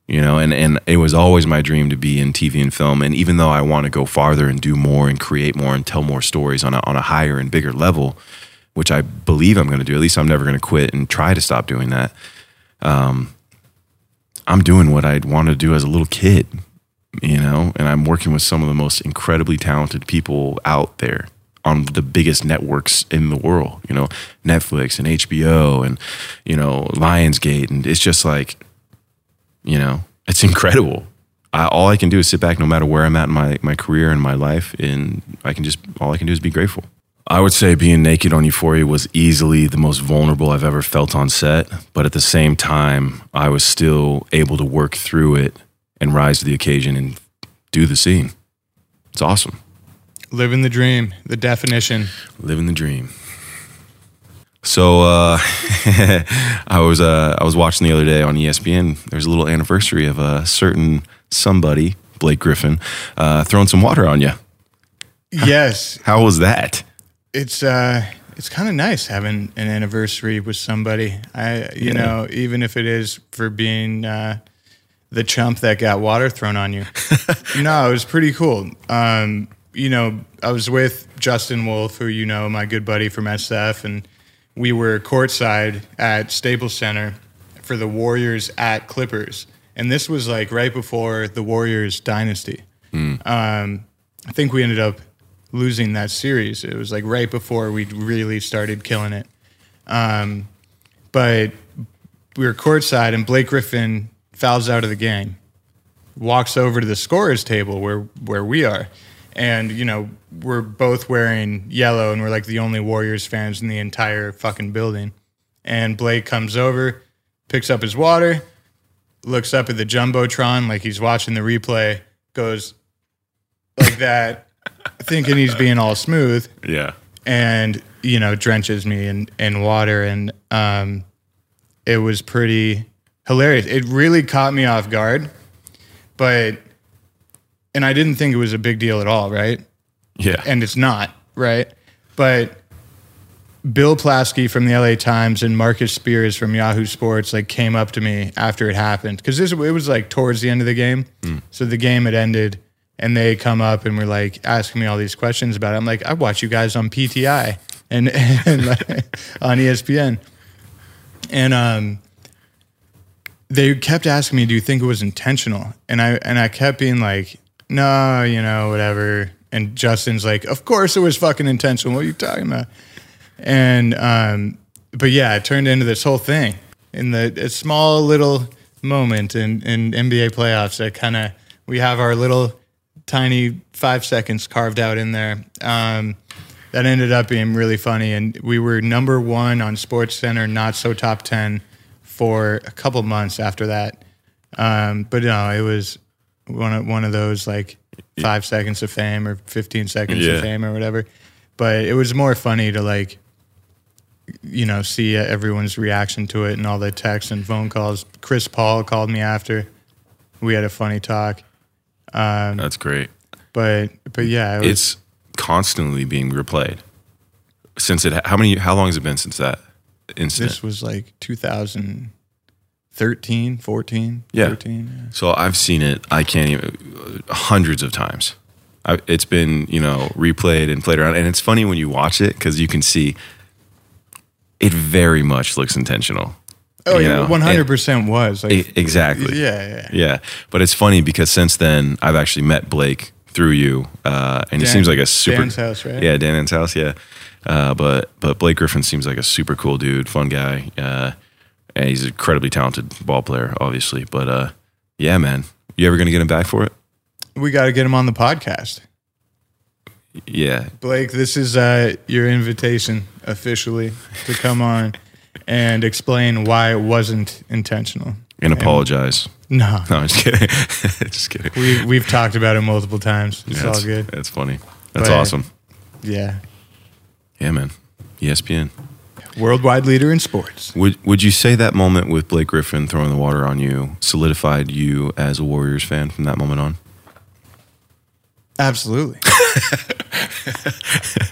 You know, and, and it was always my dream to be in TV and film. And even though I want to go farther and do more and create more and tell more stories on a, on a higher and bigger level, which I believe I'm going to do, at least I'm never going to quit and try to stop doing that. Um, I'm doing what I'd want to do as a little kid you know, and I'm working with some of the most incredibly talented people out there on the biggest networks in the world, you know, Netflix and HBO and, you know, Lionsgate. And it's just like, you know, it's incredible. I, all I can do is sit back no matter where I'm at in my, my career and my life. And I can just, all I can do is be grateful. I would say being naked on Euphoria was easily the most vulnerable I've ever felt on set. But at the same time, I was still able to work through it and rise to the occasion and do the scene. It's awesome. Living the dream, the definition. Living the dream. So uh, <laughs> I was uh, I was watching the other day on ESPN. There's a little anniversary of a certain somebody, Blake Griffin, uh, throwing some water on you. <laughs> Yes, How was that? it's uh, it's kind of nice having an anniversary with somebody. I, you Yeah. know, even if it is for being uh, the chump that got water thrown on you. <laughs> no, it was pretty cool. Um, you know, I was with Justin Wolf, who you know, my good buddy from SF, and we were courtside at Staples Center for the Warriors at Clippers, and this was like right before the Warriors dynasty. Um, I think we ended up losing that series. It was like right before we really started killing it. Um, but we were courtside, and Blake Griffin fouls out of the game, walks over to the scorers table where where we are, and you know we're both wearing yellow, and we're like the only Warriors fans in the entire fucking building. And Blake comes over, picks up his water, looks up at the jumbotron like he's watching the replay, goes like that, <laughs> thinking he's being all smooth Yeah. and you know drenches me in in water and um it was pretty hilarious it really caught me off guard but and i didn't think it was a big deal at all right? Yeah. and it's not right? But Bill Plaschke from the la times and marcus spears from yahoo sports like came up to me after it happened. Because this it was like towards the end of the game. So the game had ended and they come up and were like asking me all these questions about it. I'm like i watch you guys on pti and, <laughs> and like, on espn and um they kept asking me do you think it was intentional? And i and i kept being like no you know whatever. And justin's like of course it was fucking intentional. What are you talking about? And um but yeah it turned into this whole thing. In the small little moment in in nba playoffs that kind of we have our little tiny five seconds carved out in there. Um that ended up being really funny. And we were number one on sports center not so top 10 for a couple months after that. Um but no it was one of one of those like five seconds of fame or 15 seconds Yeah. of fame or whatever but it was more funny to like you know see everyone's reaction to it and all the texts and phone calls chris paul called me after we had a funny talk um, That's great. but but yeah it was, It's constantly being replayed. Since it, how many, how long has it been since that incident? this was like 2013 14 Yeah. 13 yeah. So I've seen it. I can't even hundreds of times. I, it's been you know replayed and played around, and it's funny when you watch it because you can see it very much looks intentional. oh yeah know? 100% was like exactly. yeah yeah Yeah, but it's funny because since then I've actually met Blake through you, uh, and he seems like a super Dan's house, right? Yeah, Dan's house. Yeah, Uh, but but Blake Griffin seems like a super cool dude, fun guy, uh, and he's an incredibly talented ball player, obviously. But uh, yeah, man, you ever gonna get him back for it? We got to get him on the podcast. Yeah, Blake, this is uh, your invitation officially to come on and explain why it wasn't intentional. and apologize. No, <laughs> No, I'm just kidding. <laughs> just kidding. we we've talked about it multiple times. It's Yeah, all good. That's funny. That's But- awesome. Yeah, Yeah, man. ESPN. Worldwide leader in sports. Would Would you say that moment with Blake Griffin throwing the water on you solidified you as a Warriors fan from that moment on? Absolutely. <laughs>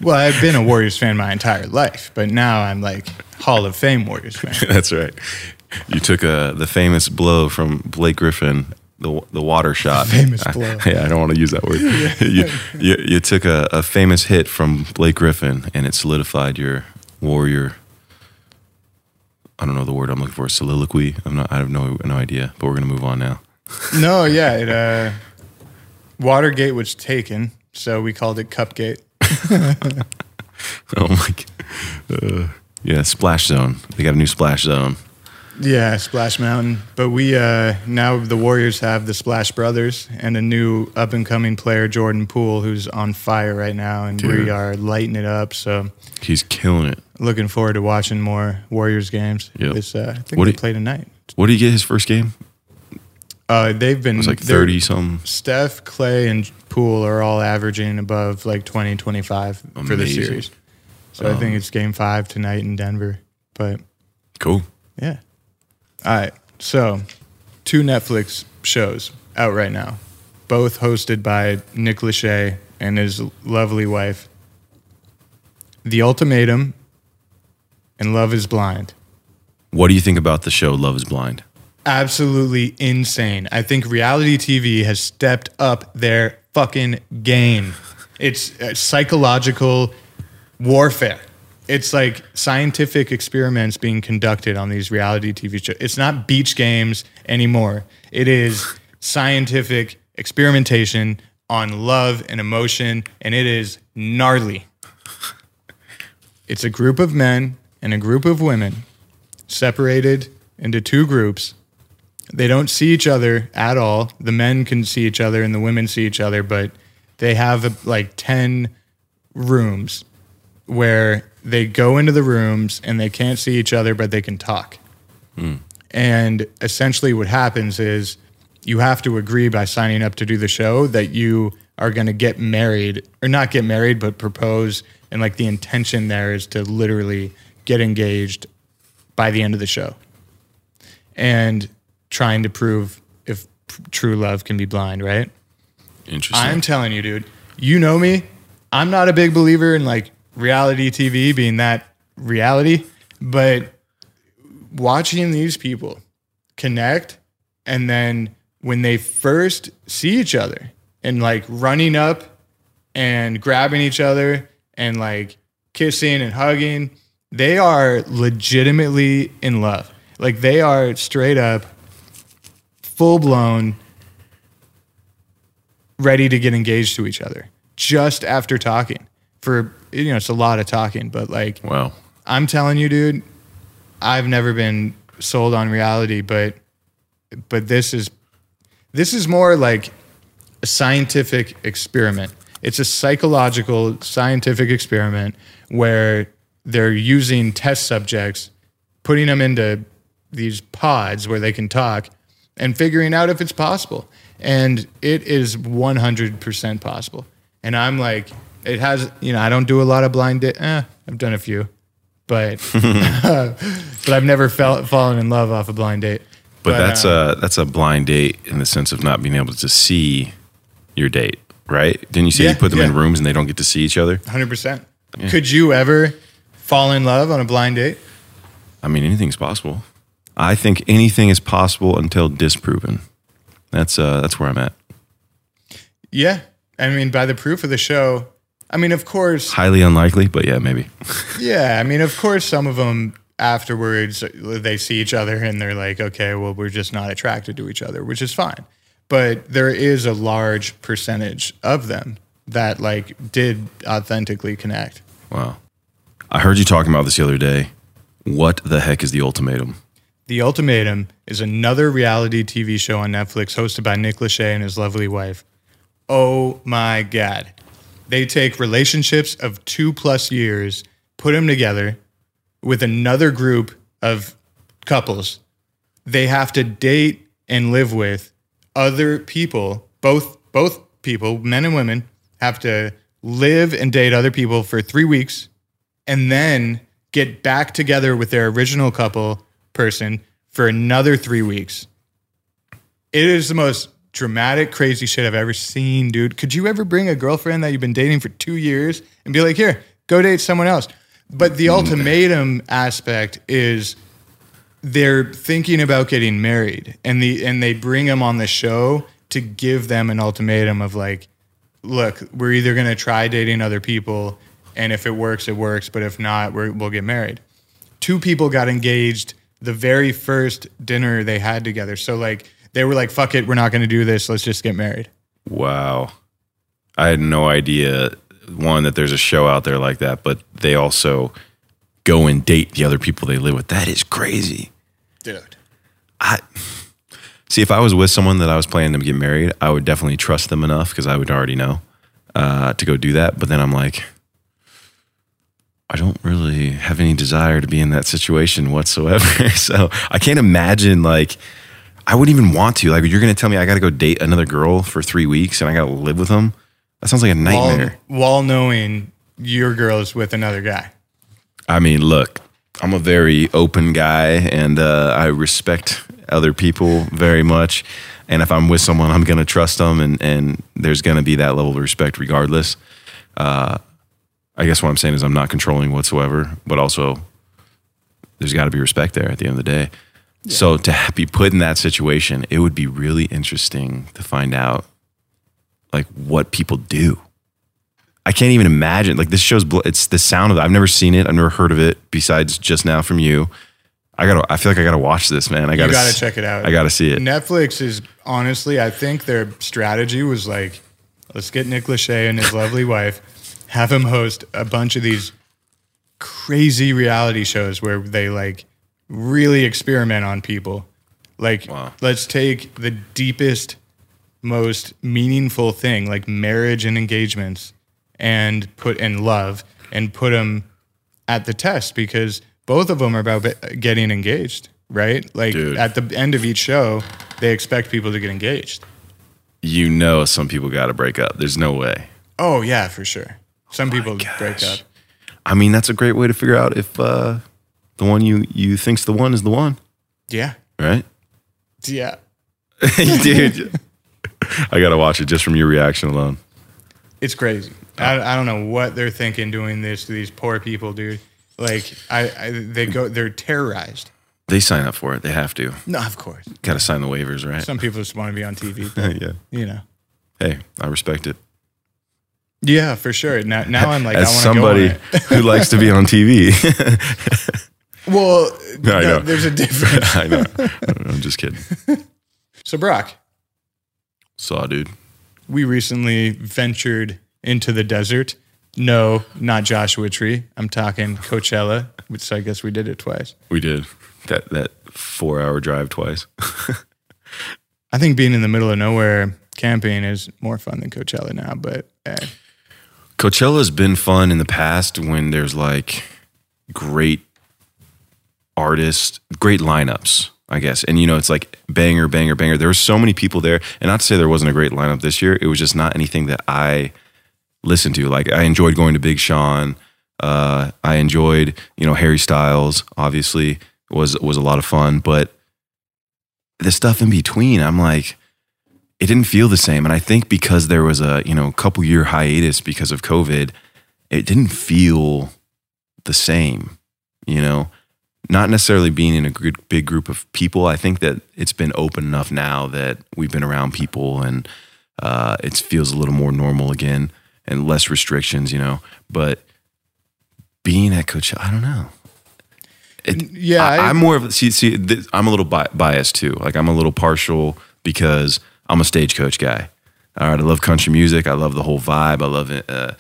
well, I've been a Warriors fan my entire life, but now I'm like Hall of Fame Warriors fan. <laughs> That's right. You took a the famous blow from Blake Griffin, the the water shot. famous I- blow. <laughs> yeah, I don't want to use that word. you, you you took a, a famous hit from Blake Griffin, and it solidified your warrior. I don't know the word I'm looking for. Soliloquy. I'm not. I have no no idea. But we're gonna move on now. <laughs> No, yeah, it, uh, Watergate was taken, so we called it Cupgate. <laughs> Oh my. God. Uh, yeah, splash zone. They got a new splash zone. Yeah, Splash Mountain. But we uh, now the Warriors have the Splash Brothers and a new up and coming player, Jordan Poole, who's on fire right now, and Dude. we are lighting it up. So He's killing it. looking forward to watching more Warriors games. Yep. This, uh, I think What they do- play tonight. What did he get his first game? Uh, they've been like 30 some. Steph, Klay, and Poole are all averaging above like 20, 25 for the series. So I think it's game five tonight in Denver. But Cool. yeah. All right. So two Netflix shows out right now, both hosted by Nick Lachey and his lovely wife The Ultimatum and Love is Blind. What do you think about the show Love Is Blind? absolutely insane. I think reality TV has stepped up their fucking game. It's uh, psychological warfare. It's like scientific experiments being conducted on these reality TV shows. It's not beach games anymore. It is <laughs> scientific experimentation on love and emotion, and it is gnarly. It's a group of men and a group of women separated into two groups. They don't see each other at all. The men can see each other and the women see each other, but they have like 10 rooms where they go into the rooms and they can't see each other, but they can talk. Hmm. And essentially, what happens is you have to agree by signing up to do the show that you are going to get married, or not get married, but propose. And like the intention there is to literally get engaged by the end of the show and trying to prove if true love can be blind, right? Interesting. I'm telling you, dude, you know me. I'm not a big believer in like reality TV being that reality, but watching these people connect and then when they first see each other and like running up and grabbing each other and like kissing and hugging, they are legitimately in love. Like they are straight up full blown ready to get engaged to each other just after talking for you know it's a lot of talking but like wow. i'm telling you dude i've never been sold on reality but but this is this is more like a scientific experiment it's a psychological scientific experiment where they're using test subjects putting them into these pods where they can talk and figuring out if it's possible. And it is 100% possible. And I'm like, it has, you know, I don't do a lot of blind date. Eh, I've done a few, but, <laughs> <laughs> but I've never felt fallen in love off a blind date. But, that's uh, a that's a blind date in the sense of not being able to see your date, right? Didn't you say Yeah, you put them in rooms and they don't get to see each other? 100%. Could you ever fall in love on a blind date? I mean, anything's possible. I think anything is possible until disproven. That's uh that's where I'm at. Yeah. I mean, by the proof of the show, I mean, of course, Highly unlikely, but yeah, maybe. <laughs> Yeah, I mean, of course, some of them afterwards they see each other and they're like, okay, well, we're just not attracted to each other, which is fine. But there is a large percentage of them that like did authentically connect. Wow. I heard you talking about this the other day. What the heck is the ultimatum? The Ultimatum is another reality TV show on Netflix hosted by Nick Lachey and his lovely wife. Oh my God. They take relationships of two plus years, put them together with another group of couples. They have to date and live with other people, both both people, men and women, have to live and date other people for three weeks and then get back together with their original couple person for another three weeks. It is the most dramatic, crazy shit I've ever seen, dude. Could you ever bring a girlfriend that you've been dating for two years and be like, here, go date someone else? But the mm. ultimatum aspect is they're thinking about getting married and the and they bring them on the show to give them an ultimatum of like look we're either going to try dating other people and if it works it works but if not we're, we'll get married two people got engaged the very first dinner they had together so like they were like fuck it we're not going to do this let's just get married Wow. I had no idea, one, that there's a show out there like that, but they also go and date the other people they live with. That is crazy. dude I see if I was with someone that I was planning to get married, I would definitely trust them enough because I would already know uh, to go do that. But then I'm like, I don't really have any desire to be in that situation whatsoever. <laughs> so I can't imagine like I wouldn't even want to. Like you're gonna tell me I got to go date another girl for three weeks and I got to live with them. That sounds like a while, nightmare. while knowing your girl's with another guy I mean, look, I'm a very open guy and uh, I respect other people very much. And if I'm with someone, I'm going to trust them and, and there's going to be that level of respect regardless. Uh, I guess what I'm saying is I'm not controlling whatsoever, but also there's got to be respect there at the end of the day. So to be put in that situation, it would be really interesting to find out like what people do. I can't even imagine. Like this show's, it's the sound of it. I've never seen it. I've never heard of it besides just now from you. I gotta. I feel like I gotta watch this, man. I gotta. you got to s- check it out I gotta see it. Netflix is honestly, I think their strategy was like, let's get Nick Lachey and his lovely <laughs> wife, have him host a bunch of these crazy reality shows where they like really experiment on people. Like, Wow. let's take the deepest, most meaningful thing, like marriage and engagements, and put in love and put them at the test because both of them are about getting engaged, right? Like Dude. at the end of each show, they expect people to get engaged. You know, some people got to break up. There's no way. Oh yeah, for sure. Some people gosh. break up. I mean, that's a great way to figure out if uh, the one you you think's the one is the one, Yeah, right? yeah. <laughs> Dude, I gotta watch it just from your reaction alone. It's crazy. I, I don't know what they're thinking doing this to these poor people, dude. Like I, I they go, they're terrorized. They sign up for it. They have to. No, of course. Got to sign the waivers, right? Some people just want to be on TV. But, <laughs> yeah. you know. Hey, I respect it. Yeah, for sure. Now, now I'm like, As I want somebody who likes to be on TV. <laughs> Well, no, there's a <laughs> difference. I know. I'm just kidding. <laughs> So, Brock, Saw, dude. we recently ventured into the desert. No, not Joshua Tree. I'm talking Coachella, which I guess we did it twice. We did that that four hour drive twice. <laughs> I think being in the middle of nowhere camping is more fun than Coachella now, but eh, Coachella's been fun in the past when there's like great artists, great lineups, I guess. And you know, it's like banger, banger, banger. There were so many people there, and not to say there wasn't a great lineup this year. It was just not anything that I listened to. Like I enjoyed going to Big Sean. Uh, I enjoyed, you know, Harry Styles. Obviously, was was a lot of fun, but the stuff in between, I'm like, it didn't feel the same. And I think because there was a you know couple year hiatus because of COVID, it didn't feel the same. You know, not necessarily being in a good, big group of people. I think that it's been open enough now that we've been around people and uh, it feels a little more normal again and less restrictions. You know, but being at Coachella, I don't know. It, yeah, I, I'm more of a- see see. Th- I'm a little bi- biased too. Like I'm a little partial because I'm a stagecoach guy. All right, I love country music. I love the whole vibe. I love it, uh,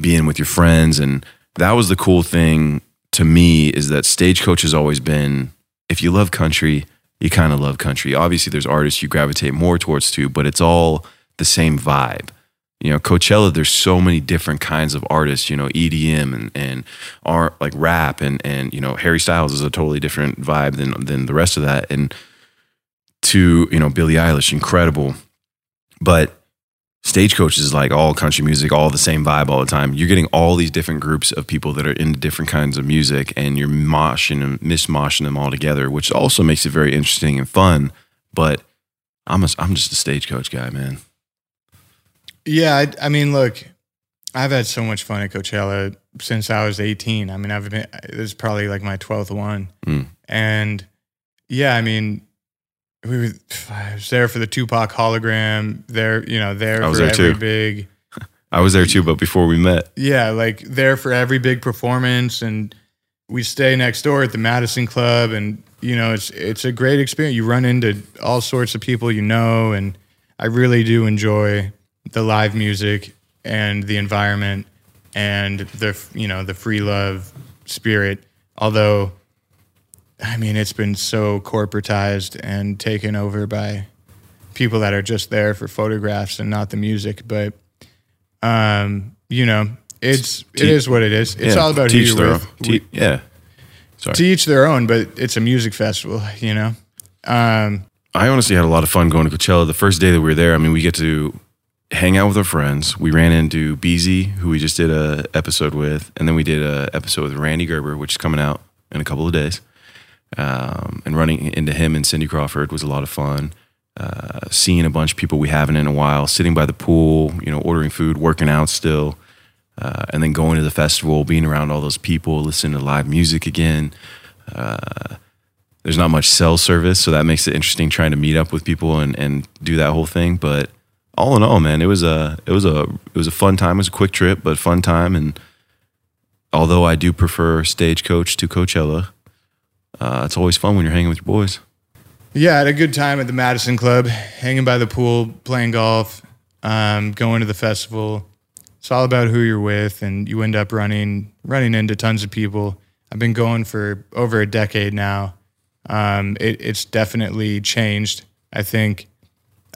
being with your friends and that was the cool thing to me is that Stagecoach has always been if you love country, you kind of love country. Obviously, there's artists you gravitate more towards too, but it's all the same vibe. You know, Coachella, there's so many different kinds of artists, you know, EDM and, and art like rap and and you know, Harry Styles is a totally different vibe than than the rest of that. And to, you know, Billie Eilish, incredible. But Stagecoach is like all country music, all the same vibe all the time. You're getting all these different groups of people that are into different kinds of music, and you're moshing and mishmashing them all together, which also makes it very interesting and fun. But I'm a, I'm just a stagecoach guy, man. Yeah, I, I mean, look, I've had so much fun at Coachella since I was 18. I mean, I've been this is probably like my 12th one, Mm. and yeah, I mean, we were, I was there for the Tupac hologram. There, you know, there I was for there every too. big <laughs> I was there too, but before we met, yeah, like there for every big performance, and we stay next door at the Madison Club, and you know it's it's a great experience. You run into all sorts of people you know, and I really do enjoy the live music and the environment and the you know the free love spirit. Although, I mean, it's been so corporatized and taken over by people that are just there for photographs and not the music, but um, you know, it's it To- is what it is. It's Yeah, all about who teach their own- te- yeah. Sorry. to each their own, but it's a music festival, you know. Um, I honestly had a lot of fun going to Coachella. The first day that we were there, I mean, we get to hang out with our friends. We ran into Beezy, who we just did a episode with, and then we did a episode with Rande Gerber, which is coming out in a couple of days. Um, and running into him and Cindy Crawford was a lot of fun. Uh, seeing a bunch of people we haven't in a while, sitting by the pool, you know, ordering food, working out still, uh, and then going to the festival, being around all those people, listening to live music again there's not much cell service, so that makes it interesting trying to meet up with people and, and do that whole thing. But all in all, man, it was a it was a it was a fun time. It was a quick trip, but fun time. And although I do prefer Stagecoach to Coachella, uh, it's always fun when you're hanging with your boys. yeah, I had a good time at the Madison Club, hanging by the pool, playing golf, um, going to the festival. It's all about who you're with, and you end up running running into tons of people. I've been going for over a decade now. Um, it, it's definitely changed. I think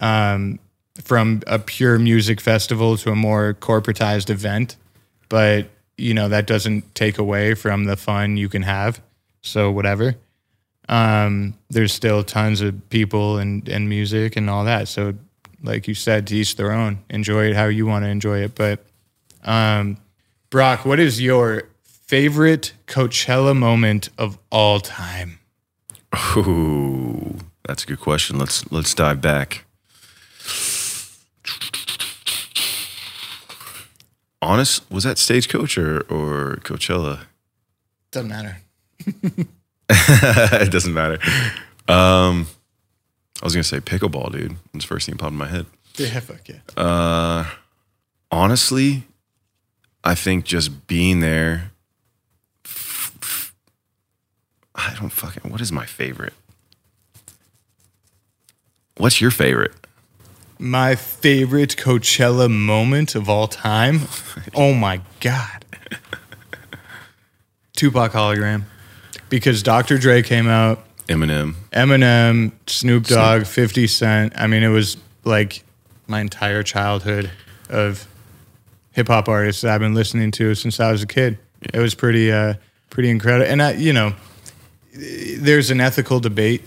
um, from a pure music festival to a more corporatized event, but you know that doesn't take away from the fun you can have. So whatever. Um, there's still tons of people and and music and all that. So like you said, to each their own. Enjoy it how you want to enjoy it. But um, Brock, what is your favorite Coachella moment of all time? Ooh, that's a good question. Let's let's dive back. Honest, was that Stagecoach or or Coachella? Doesn't matter. <laughs> it doesn't matter. Um, I was gonna say pickleball, dude. It's the first thing that popped in my head. Yeah, fuck yeah. Uh, honestly, I think just being there. I don't fucking. What is my favorite? What's your favorite? My favorite Coachella moment of all time. <laughs> Oh my god. Tupac hologram. Because Dr. Dre came out, Eminem. Eminem, Snoop Dogg, 50 Cent. I mean, it was like my entire childhood of hip hop artists that I've been listening to since I was a kid. It was pretty, uh, pretty incredible. And I, you know, there's an ethical debate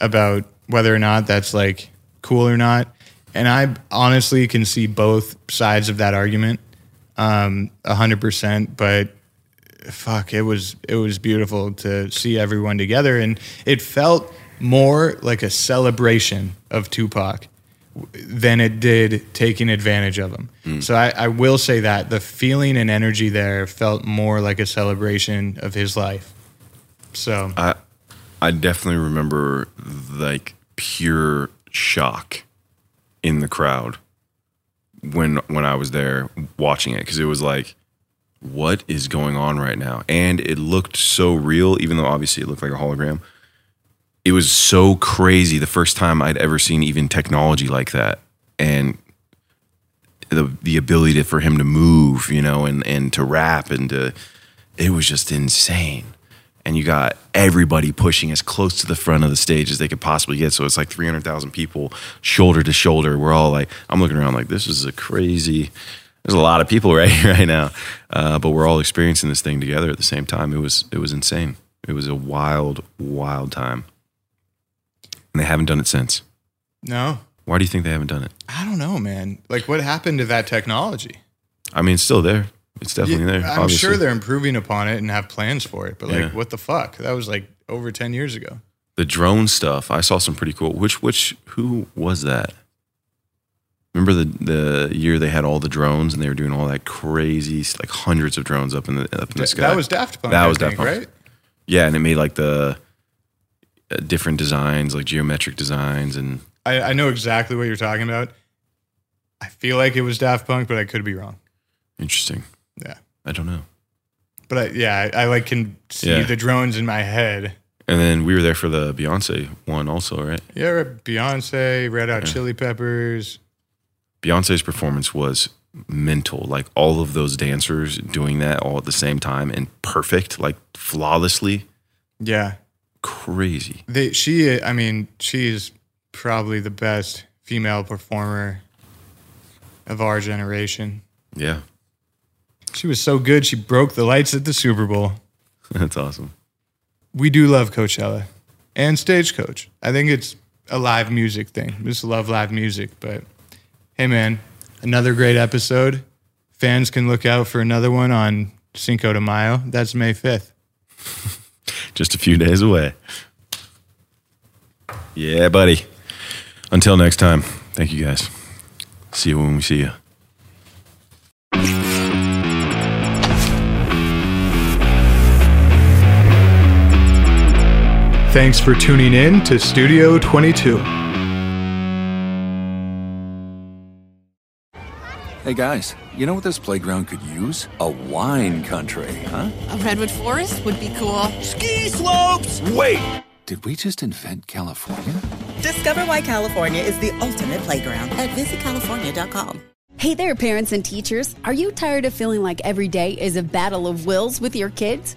about whether or not that's like cool or not. And I honestly can see both sides of that argument, um, a hundred percent. But fuck, it was it was beautiful to see everyone together, and it felt more like a celebration of Tupac than it did taking advantage of him. Hmm. So I, I will say that the feeling and energy there felt more like a celebration of his life. So I I definitely remember like pure shock in the crowd when when I was there watching it because it was like what is going on right now and it looked so real even though obviously it looked like a hologram it was so crazy the first time I'd ever seen even technology like that and the the ability to, for him to move, you know, and and to rap and to it was just insane. And you got everybody pushing as close to the front of the stage as they could possibly get. So it's like 300,000 people shoulder to shoulder. We're all like, I'm looking around like, this is a crazy, there's a lot of people <laughs> right here right now. Uh, but we're all experiencing this thing together at the same time. It was, it was insane. It was a wild, wild time. And they haven't done it since. No, Why do you think they haven't done it? I don't know, man. Like, what happened to that technology? I mean, it's still there. It's definitely Yeah, there. I'm obviously. sure they're improving upon it and have plans for it. But like, Yeah. what the fuck? That was like over ten years ago. the drone stuff. I saw some pretty cool. Which which who was that? Remember the the year they had all the drones and they were doing all that crazy like hundreds of drones up in the up in the Th- sky. That was Daft Punk. That I was think, Daft Punk. right? yeah, and it made like the uh, different designs, like geometric designs, and I, I know exactly what you're talking about. I feel like it was Daft Punk, but I could be wrong. interesting. Yeah, I don't know. but I, yeah, I, I like can see Yeah. the drones in my head. And then we were there for the Beyonce one also, right? Yeah, Beyonce, Red Hot Chili Peppers. Beyonce's performance was mental. Like all of those dancers doing that all at the same time and perfect, like flawlessly. Yeah, Crazy. they, she. I mean, she's probably the best female performer of our generation. Yeah. She was so good, she broke the lights at the Super Bowl. <laughs> That's awesome. We do love Coachella and Stagecoach. I think it's a live music thing. We just love live music. But hey, man, another great episode. Fans can look out for another one on Cinco de Mayo. That's May 5th. <laughs> Just a few days away. Yeah, buddy. Until next time, thank you guys. See you when we see you. Thanks for tuning in to Studio 22. Hey guys, you know what this playground could use? A wine country, huh? A redwood forest would be cool. Ski slopes! Wait! Did we just invent California? Discover why California is the ultimate playground at visitcalifornia.com. Hey there, parents and teachers. Are you tired of feeling like every day is a battle of wills with your kids?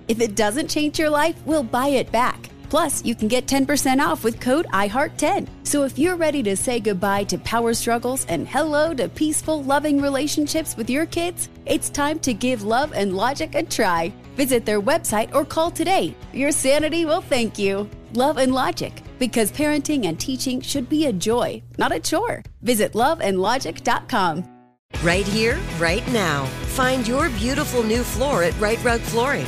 If it doesn't change your life, we'll buy it back. Plus, you can get 10% off with code IHEART10. So if you're ready to say goodbye to power struggles and hello to peaceful, loving relationships with your kids, it's time to give Love and Logic a try. Visit their website or call today. Your sanity will thank you. Love and Logic, because parenting and teaching should be a joy, not a chore. Visit loveandlogic.com. Right here, right now. Find your beautiful new floor at Rite Rug Flooring.